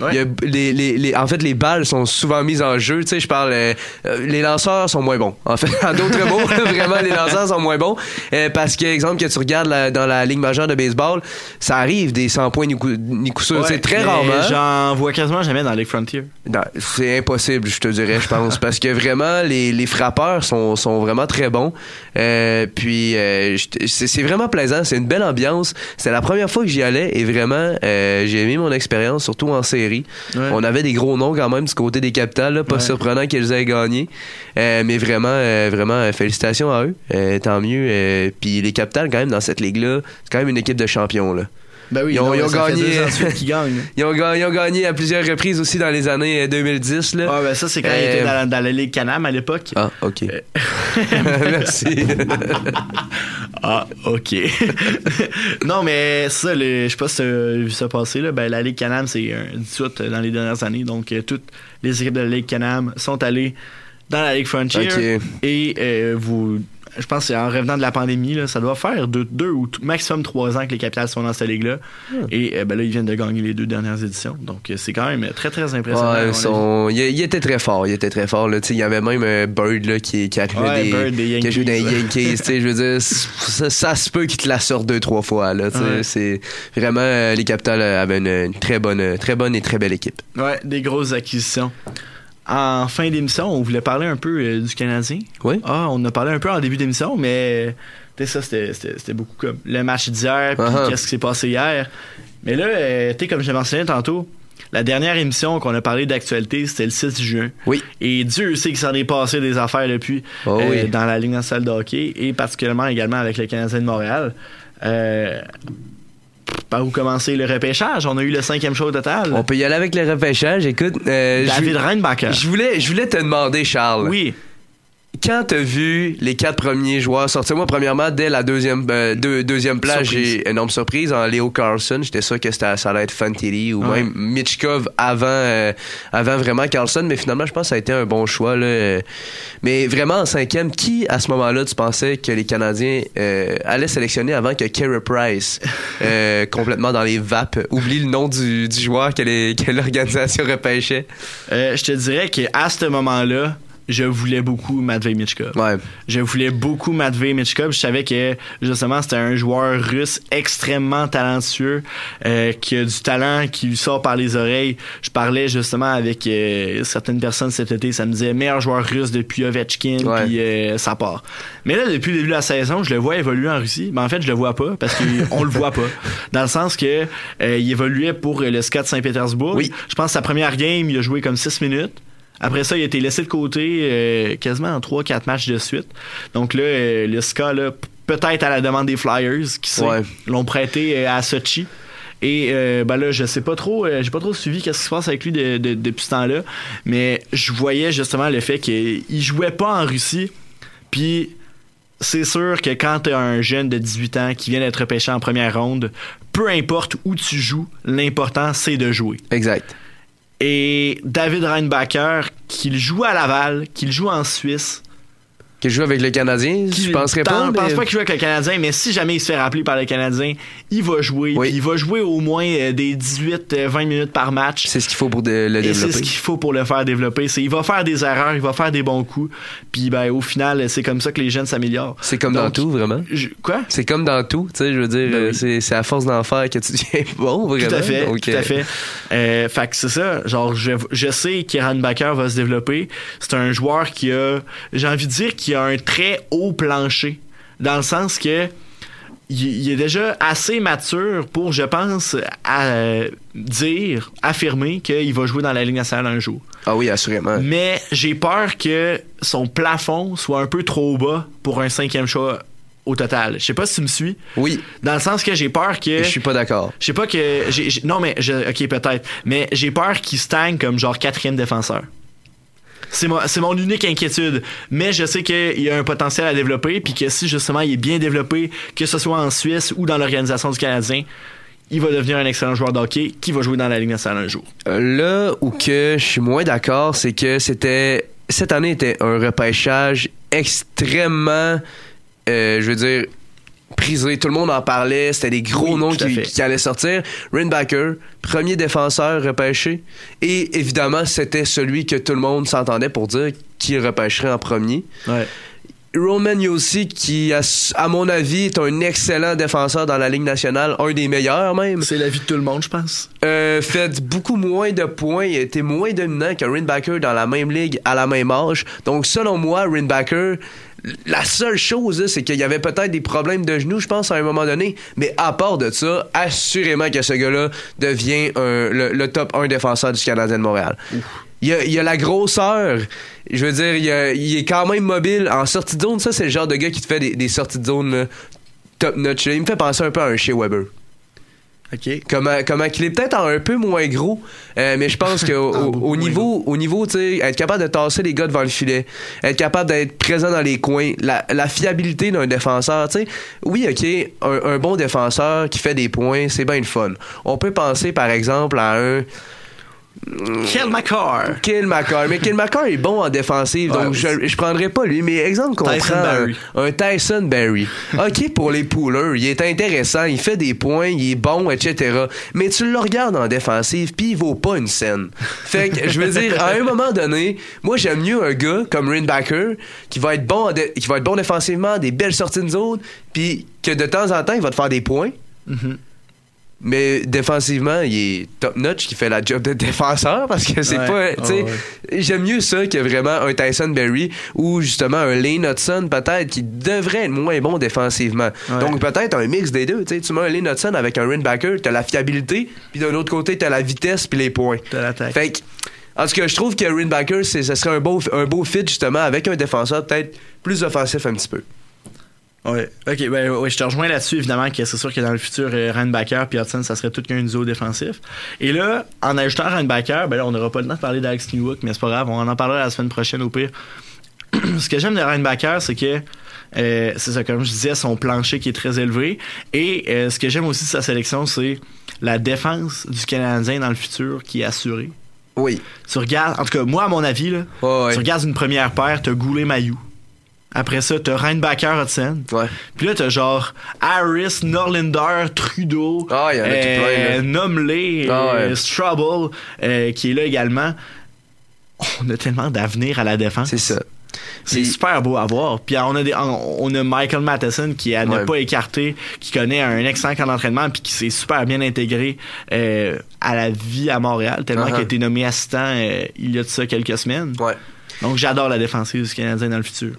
Ouais. Il y a les, les, les- en fait, les balles sont souvent mises en jeu. Tu sais, je parle. euh, euh, les lanceurs sont moins bons. En fait, (laughs) en d'autres mots, (laughs) vraiment, les lanceurs sont moins bons. Euh, parce que, exemple, que tu regardes la- dans la Ligue majeure de baseball, ça arrive des 100 points ni coup, ni coup sûr. Ouais, c'est très rarement. J'en vois quasiment jamais dans la Ligue Frontier. C'est impossible, je te dirais, je pense, parce que vraiment les, les frappeurs sont, sont vraiment très bons. Euh, puis c'est vraiment plaisant, c'est une belle ambiance. C'est la première fois que j'y allais et vraiment j'ai aimé mon expérience, surtout en série. Ouais. On avait des gros noms quand même du côté des capitales, là, pas Ouais. surprenant qu'ils aient gagné, Euh, mais vraiment, euh, vraiment euh, félicitations à eux, tant mieux. puis les capitales quand même dans cette ligue là, c'est quand même une équipe de champions là. Ben oui, Ils ont- non, ils ont gagné. gagnent. (laughs) Ils ont, ga- ils ont gagné à plusieurs reprises aussi dans les années euh, 2010 là. Ah, ben ça, c'est quand il Euh, était dans, dans la Ligue Canam à l'époque. Ah, ok. (laughs) (laughs) Merci. Ah, ok. non, mais ça, le- je sais pas si tu as vu ça passer. Là. Ben, la Ligue Canam, c'est un 18 dans les dernières années. Donc, euh, toutes les équipes de la Ligue Canam sont allées dans la Ligue Frontier. Et euh, vous. Je pense que c'est en revenant de la pandémie, là, ça doit faire deux, deux ou maximum trois ans que les capitales sont dans cette ligue-là. Et euh, ben là, ils viennent de gagner les deux dernières éditions. Donc, euh, c'est quand même très, très impressionnant. Ouais, son- il, il était très fort, il était très fort. Là. Il y avait même un Bird là, qui, qui arrivait Ouais, des, Bird des qui jouait dans les Yankees. Yankees. tu sais, je veux dire, (laughs) ça, ça se peut qu'il te la sorte deux, trois fois. Là. Ouais. C'est vraiment euh, les Capitals euh, avaient une, une très bonne, très bonne et très belle équipe. Ouais, des grosses acquisitions. En fin d'émission, on voulait parler un peu euh, du Canadien. Oui. Ah, on a parlé un peu en début d'émission, mais tu sais, ça, c'était- beaucoup comme le match d'hier, puis Uh-huh. qu'est-ce qui s'est passé hier. Mais là, euh, tu sais, comme je l'ai mentionné tantôt, la dernière émission qu'on a parlé d'actualité, c'était le 6 juin. Oui. Et Dieu sait qu'il s'en est passé des affaires depuis Oh euh, oui. dans la Ligue nationale de hockey et particulièrement également avec le Canadien de Montréal. Euh, par où commencer le repêchage? On a eu le cinquième show total. On peut y aller avec le repêchage. Écoute, euh, David je, Reinbacher. je voulais, je voulais te demander, Charles. Oui. Quand t'as vu les quatre premiers joueurs sortir, moi premièrement dès la deuxième euh, deux- deuxième place, j'ai énorme surprise en Léo Carlson. J'étais sûr que ça allait être Fantilli ou Ouais. même Mitchkov avant euh, avant vraiment Carlson, mais finalement je pense que ça a été un bon choix là. Mais vraiment en cinquième, qui à ce moment-là tu pensais que les Canadiens euh, allaient sélectionner avant que Carey Price (laughs) euh, complètement dans les vapes oublie le nom du, du joueur que l'organisation repêchait? Euh, je te dirais qu'à ce moment-là, je voulais beaucoup Matvei Michkov. Ouais. Je voulais beaucoup Matvei Michkov. Je savais que justement c'était un joueur russe extrêmement talentueux, euh, qui a du talent qui lui sort par les oreilles. Je parlais justement avec euh, certaines personnes cet été, ça me disait meilleur joueur russe depuis Ovechkin, puis euh, ça part. Mais là depuis le début de la saison, je le vois évoluer en Russie. Mais en fait, je le vois pas parce qu'on le voit pas. (laughs) Dans le sens que il évoluait pour le SCAT Saint-Pétersbourg. Oui. Je pense que sa première game, il a joué comme 6 minutes. Après ça, il a été laissé de côté euh, quasiment en 3-4 matchs de suite. Donc là, euh, le SCA, là, peut-être à la demande des Flyers, qui sait, Ouais. l'ont prêté euh, à Sochi. Et euh, ben là, je sais pas trop, euh, j'ai pas trop suivi qu'est-ce qui se passe avec lui de- de- depuis ce temps-là, mais je voyais justement le fait qu'il jouait pas en Russie, puis c'est sûr que quand t'as un jeune de 18 ans qui vient d'être repêché en première ronde, peu importe où tu joues, l'important c'est de jouer. Exact. Et David Reinbacher, qu'il joue à Laval, qu'il joue en Suisse. Qui joue avec le Canadien, je penserais pas. Je pense mais- pas qu'il joue avec le Canadien, mais si jamais il se fait rappeler par le Canadien, il va jouer. Oui. Il va jouer au moins euh, des 18-20 minutes par match. C'est ce qu'il faut pour de- le Et c'est développer. ce qu'il faut pour le faire développer. C'est il va faire des erreurs, il va faire des bons coups. Puis ben au final, c'est comme ça que les jeunes s'améliorent. C'est comme dans tout, vraiment. je- quoi? C'est comme dans tout, tu sais, je veux dire, Ben oui. euh, c'est c'est à force d'en faire que tu deviens (laughs) bon, vraiment. Tout à fait, Donc, tout euh, à fait. Euh, fait que c'est ça. Genre, je, je sais qu'Iran Baker va se développer. C'est un joueur qui a, j'ai envie de dire, qui a un très haut plancher. Dans le sens que il, est déjà assez mature pour, je pense, à, dire, affirmer qu'il va jouer dans la Ligue nationale un jour. Ah oui, assurément. Mais j'ai peur que son plafond soit un peu trop bas pour un cinquième choix au total. Je sais pas si tu me suis. Oui, Dans le sens que j'ai peur que. je suis pas d'accord. Je sais pas que. non, mais. je- ok, peut-être. Mais j'ai peur qu'il stagne comme genre quatrième défenseur. C'est mon, unique inquiétude. Mais je sais qu'il a un potentiel à développer, puis que si justement il est bien développé, que ce soit en Suisse ou dans l'organisation du Canadien, il va devenir un excellent joueur de hockey qui va jouer dans la Ligue nationale un jour. Euh, Là où je suis moins d'accord, c'est que c'était cette année était un repêchage extrêmement, euh, je veux dire, prisé. Tout le monde en parlait. C'était des gros Oui, noms qui, allaient sortir. Rinbacker, premier défenseur repêché. Et évidemment, c'était celui que tout le monde s'entendait pour dire qui repêcherait en premier. Ouais. Roman Yossi, qui, à, mon avis, est un excellent défenseur dans la Ligue nationale, un des meilleurs même. C'est la vie de tout le monde, je pense. Euh, fait beaucoup moins de points, il a été moins dominant que Rinbacker dans la même ligue à la même âge. Donc selon moi, Rinbacker, la seule chose, c'est qu'il y avait peut-être des problèmes de genoux, je pense, à un moment donné. Mais à part de ça, assurément que ce gars-là devient le, top 1 défenseur du Canadien de Montréal. Il il a la grosseur. Je veux dire, il, est quand même mobile en sortie de zone. Ça, c'est le genre de gars qui te fait des, des sorties de zone là, top notch. là. Il me fait penser un peu à un Shea Weber. OK. Comment, comment qu'il est peut-être un peu moins gros, euh, mais je pense que (laughs) au, Ah, au- au niveau, au niveau, tu sais, être capable de tasser les gars devant le filet, être capable d'être présent dans les coins, la, la fiabilité d'un défenseur, tu sais, oui, ok, un, un bon défenseur qui fait des points, c'est bien le fun. On peut penser par exemple à un Quel McCarr. Kill McCarr, mais Kill McCarr est bon en défensive, Ouais, donc je, je prendrais pas lui. Mais exemple qu'on prend un, un Tyson Barry. Ok pour les poolers, il est intéressant, il fait des points, il est bon, etc. Mais tu le regardes en défensive, puis il vaut pas une scène. Fait que je veux dire, à un moment donné, moi j'aime mieux un gars comme Rinbacker qui va être bon, qui va être bon défensivement, des belles sorties de zone, puis que de temps en temps il va te faire des points. Mhm. Mais défensivement, il est top notch qui fait la job de défenseur (laughs) parce que c'est Ouais. pas. tu sais, Ouais, J'aime mieux ça que vraiment un Tyson Berry ou justement un Lane Hudson peut-être qui devrait être moins bon défensivement. Ouais. Donc peut-être un mix des deux. tu sais, Tu mets un Lane Hudson avec un Rinbacker, t'as la fiabilité, puis d'un autre côté, t'as la vitesse puis les points. T'as l'attaque. Fait que, en tout cas, je trouve que Rinbacker, ce serait un beau, un beau fit justement avec un défenseur peut-être plus offensif un petit peu. Ouais. Ok, ben ouais, je te rejoins là-dessus, évidemment, que c'est sûr que dans le futur, euh, Randbacker puis Hudson, ça serait tout qu'un duo défensif. Et là, en ajoutant Randbacker, ben là, on n'aura pas le temps de parler d'Alex Newhook, mais c'est pas grave, on en parlera la semaine prochaine au pire. (clears throat) Ce que j'aime de Randbacker, c'est que euh, c'est ça, comme je disais, son plancher qui est très élevé. Et euh, ce que j'aime aussi de sa sélection, c'est la défense du Canadien dans le futur qui est assurée. Oui. Tu regardes, en tout cas, moi, à mon avis, là, ouais. tu regardes une première paire, t'as Goulet Mayou. Après ça, t'as Reinbacker Hudson. Ouais. Puis là, t'as genre Harris, Norlinder, Trudeau, Ah, il y en a tout plein, là. Nomley, Ah, euh, ouais. Strubble, euh, qui est là également. On a tellement d'avenir à la défense. C'est ça. C'est super beau à voir. Puis on a des, on a Michael Matheson qui à ne Ouais. pas écarter, qui connaît un excellent camp d'entraînement puis qui s'est super bien intégré euh, à la vie à Montréal, tellement Uh-huh. qu'il a été nommé assistant euh, il y a de ça quelques semaines. Ouais. Donc j'adore la défensive du Canadien dans le futur.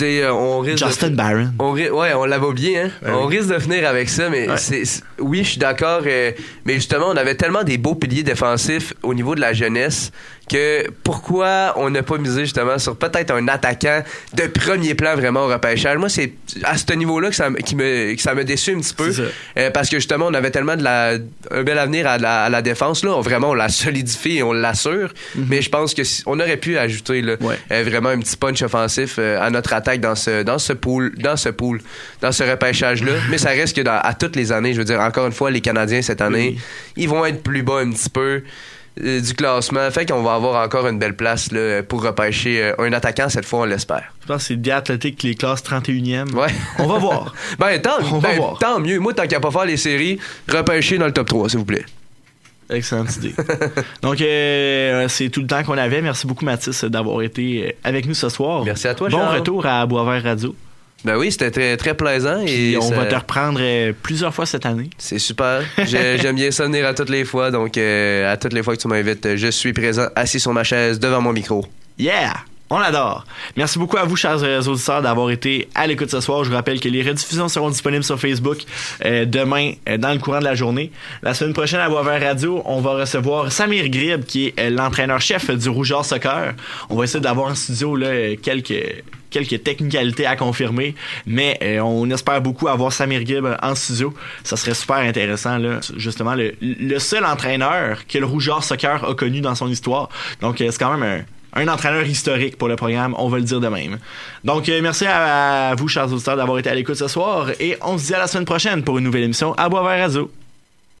Euh, on risque de- Justin Barron. On ri- ouais, on l'avait oublié, hein. Ouais, on oui. risque de finir avec ça, mais Ouais. c'est- oui, je suis d'accord. euh, mais justement, on avait tellement des beaux piliers défensifs au niveau de la jeunesse que pourquoi on n'a pas misé justement sur peut-être un attaquant de premier plan vraiment au repêchage. Moi, c'est à ce niveau-là que ça, me- qui me, que ça me déçu un petit peu. Euh, parce que justement, on avait tellement de la, un bel avenir à la, à la défense. Là, on, vraiment, on la solidifie et on l'assure. Mais je pense que si- on aurait pu ajouter là. Ouais. euh, vraiment un petit punch offensif euh, à notre attaque dans ce, dans ce pool, dans ce pool, dans ce repêchage-là. (laughs) Mais ça reste que dans- à toutes les années, je veux dire, encore une fois, les Canadiens cette année, Oui. ils vont être plus bas un petit peu. Euh, du classement. Fait qu'on va avoir encore une belle place là, pour repêcher euh, un attaquant cette fois, on l'espère. Je pense que c'est Athletic qui les classe 31e. Ouais. On va voir. (laughs) Ben tant, On va ben, voir. tant mieux. Moi, tant qu'à pas faire les séries, repêcher dans le top 3, s'il vous plaît. Excellente (laughs) idée. Donc, euh, c'est tout le temps qu'on avait. Merci beaucoup, Mathis, d'avoir été avec nous ce soir. Merci à toi, Bon Charles. retour à Boisvert Radio. Ben oui, c'était très, très plaisant. Et on ça- va te reprendre euh, plusieurs fois cette année. C'est super. J'ai- (laughs) J'aime bien ça venir à toutes les fois. Donc, euh, à toutes les fois que tu m'invites, je suis présent, assis sur ma chaise, devant mon micro. Yeah! On l'adore. Merci beaucoup à vous, chers auditeurs, d'avoir été à l'écoute ce soir. Je vous rappelle que les rediffusions seront disponibles sur Facebook euh, demain euh, dans le courant de la journée. La semaine prochaine à Boisvert Radio, on va recevoir Samir Grib, qui est euh, l'entraîneur-chef du Rougeur Soccer. On va essayer d'avoir en studio quelques quelques technicalités à confirmer, mais on espère beaucoup avoir Samir Grib en studio. Ça serait super intéressant, là. Justement, le, seul entraîneur que le Rougeur Soccer a connu dans son histoire. Donc, c'est quand même un, un entraîneur historique pour le programme, on va le dire de même. Donc, euh, merci à, vous, chers auditeurs, d'avoir été à l'écoute ce soir et on se dit à la semaine prochaine pour une nouvelle émission à Boisvert Radio.